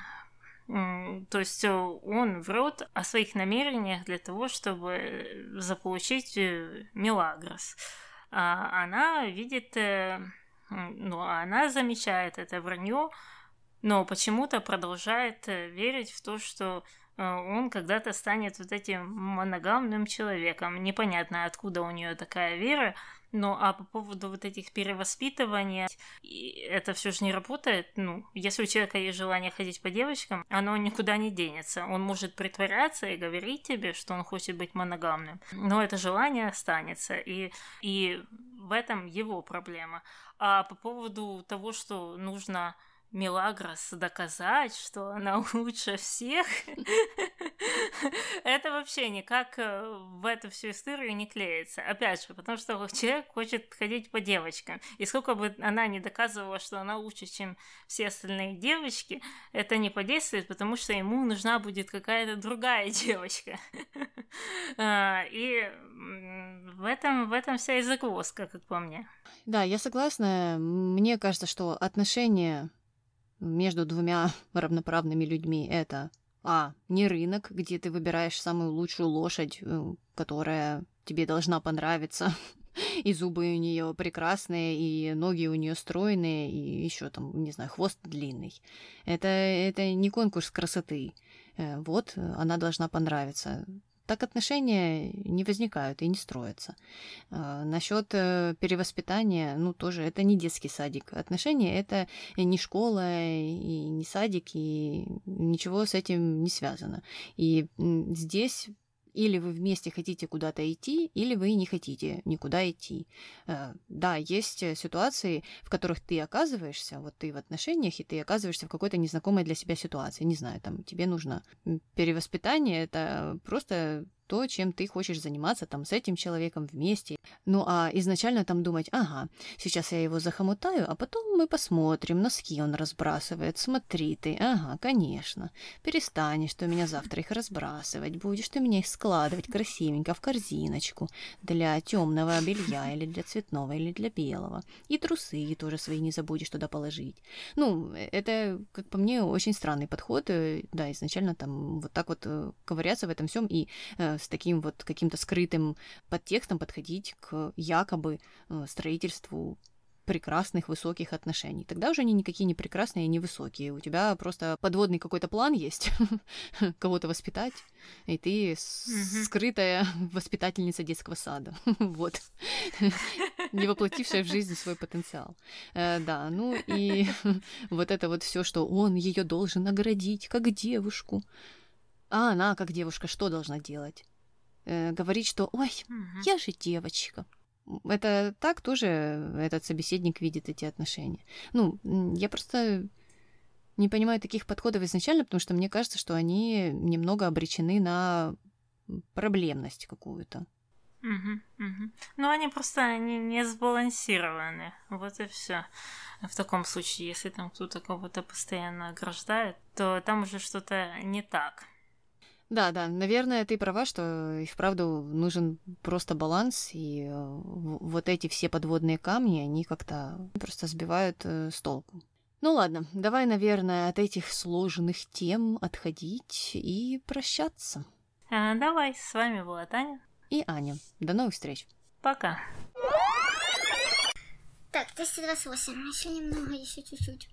То есть э, он врет о своих намерениях для того, чтобы заполучить э, Мелагрос. А она видит, ну, она замечает это вранье, но почему-то продолжает верить в то, что он когда-то станет вот этим моногамным человеком. Непонятно, откуда у нее такая вера, ну, а по поводу вот этих перевоспитываний, это все же не работает. Ну, если у человека есть желание ходить по девочкам, оно никуда не денется. Он может притворяться и говорить тебе, что он хочет быть моногамным, но это желание останется, и, и в этом его проблема. А по поводу того, что нужно Мелагрос доказать, что она лучше всех, это вообще никак э, в эту всю историю не клеится. Опять же, потому что человек хочет ходить по девочкам. И сколько бы она не доказывала, что она лучше, чем все остальные девочки, это не подействует, потому что ему нужна будет какая-то другая девочка. А, и в этом, в этом вся и загвоздка, как по мне. Да, я согласна. Мне кажется, что отношения между двумя равноправными людьми это а. Не рынок, где ты выбираешь самую лучшую лошадь, э, которая тебе должна понравиться. И зубы у нее прекрасные, и ноги у нее стройные, и еще там, не знаю, хвост длинный. Это, это не конкурс красоты. Э, вот, она должна понравиться так отношения не возникают и не строятся. А, насчет э, перевоспитания, ну, тоже это не детский садик. Отношения — это не школа и не садик, и ничего с этим не связано. И здесь или вы вместе хотите куда-то идти, или вы не хотите никуда идти. Э, да, есть э, ситуации, в которых ты оказываешься, вот ты в отношениях, и ты оказываешься в какой-то незнакомой для себя ситуации. Не знаю, там тебе нужно перевоспитание, это просто то, чем ты хочешь заниматься там с этим человеком вместе. Ну а изначально там думать, ага, сейчас я его захомутаю, а потом мы посмотрим, носки он разбрасывает, смотри ты, ага, конечно. Перестанешь ты у меня завтра их разбрасывать, будешь ты меня их складывать красивенько в корзиночку для темного белья или для цветного или для белого. И трусы тоже свои не забудешь туда положить. Ну, это, как по мне, очень странный подход. Э, да, изначально там вот так вот э, ковыряться в этом всем и э, с таким вот каким-то скрытым подтекстом подходить к якобы э, строительству прекрасных высоких отношений. Тогда уже они никакие не прекрасные и не высокие. У тебя просто подводный какой-то план есть, кого-то воспитать, и ты скрытая воспитательница детского сада. вот. не воплотившая в жизнь свой потенциал. Э, да, ну и вот это вот все, что он ее должен наградить как девушку. А она, как девушка, что должна делать? Э, говорить, что «Ой, угу. я же девочка». Это так тоже этот собеседник видит эти отношения. Ну, я просто не понимаю таких подходов изначально, потому что мне кажется, что они немного обречены на проблемность какую-то. Угу, угу. Ну, они просто они не сбалансированы. Вот и все. В таком случае, если там кто-то кого-то постоянно ограждает, то там уже что-то не так. Да, да, наверное, ты права, что и вправду нужен просто баланс, и э, вот эти все подводные камни, они как-то просто сбивают э, с толку. Ну ладно, давай, наверное, от этих сложных тем отходить и прощаться. А, давай, с вами была Таня. И Аня. До новых встреч. Пока. Так, 228. Еще немного, еще чуть-чуть.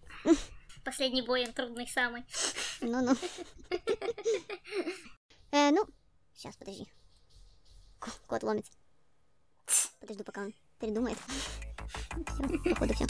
Последний бой, он трудный самый. Ну-ну. Э, ну, сейчас, подожди. Кот ломится. Подожду, пока он передумает. Все, походу все.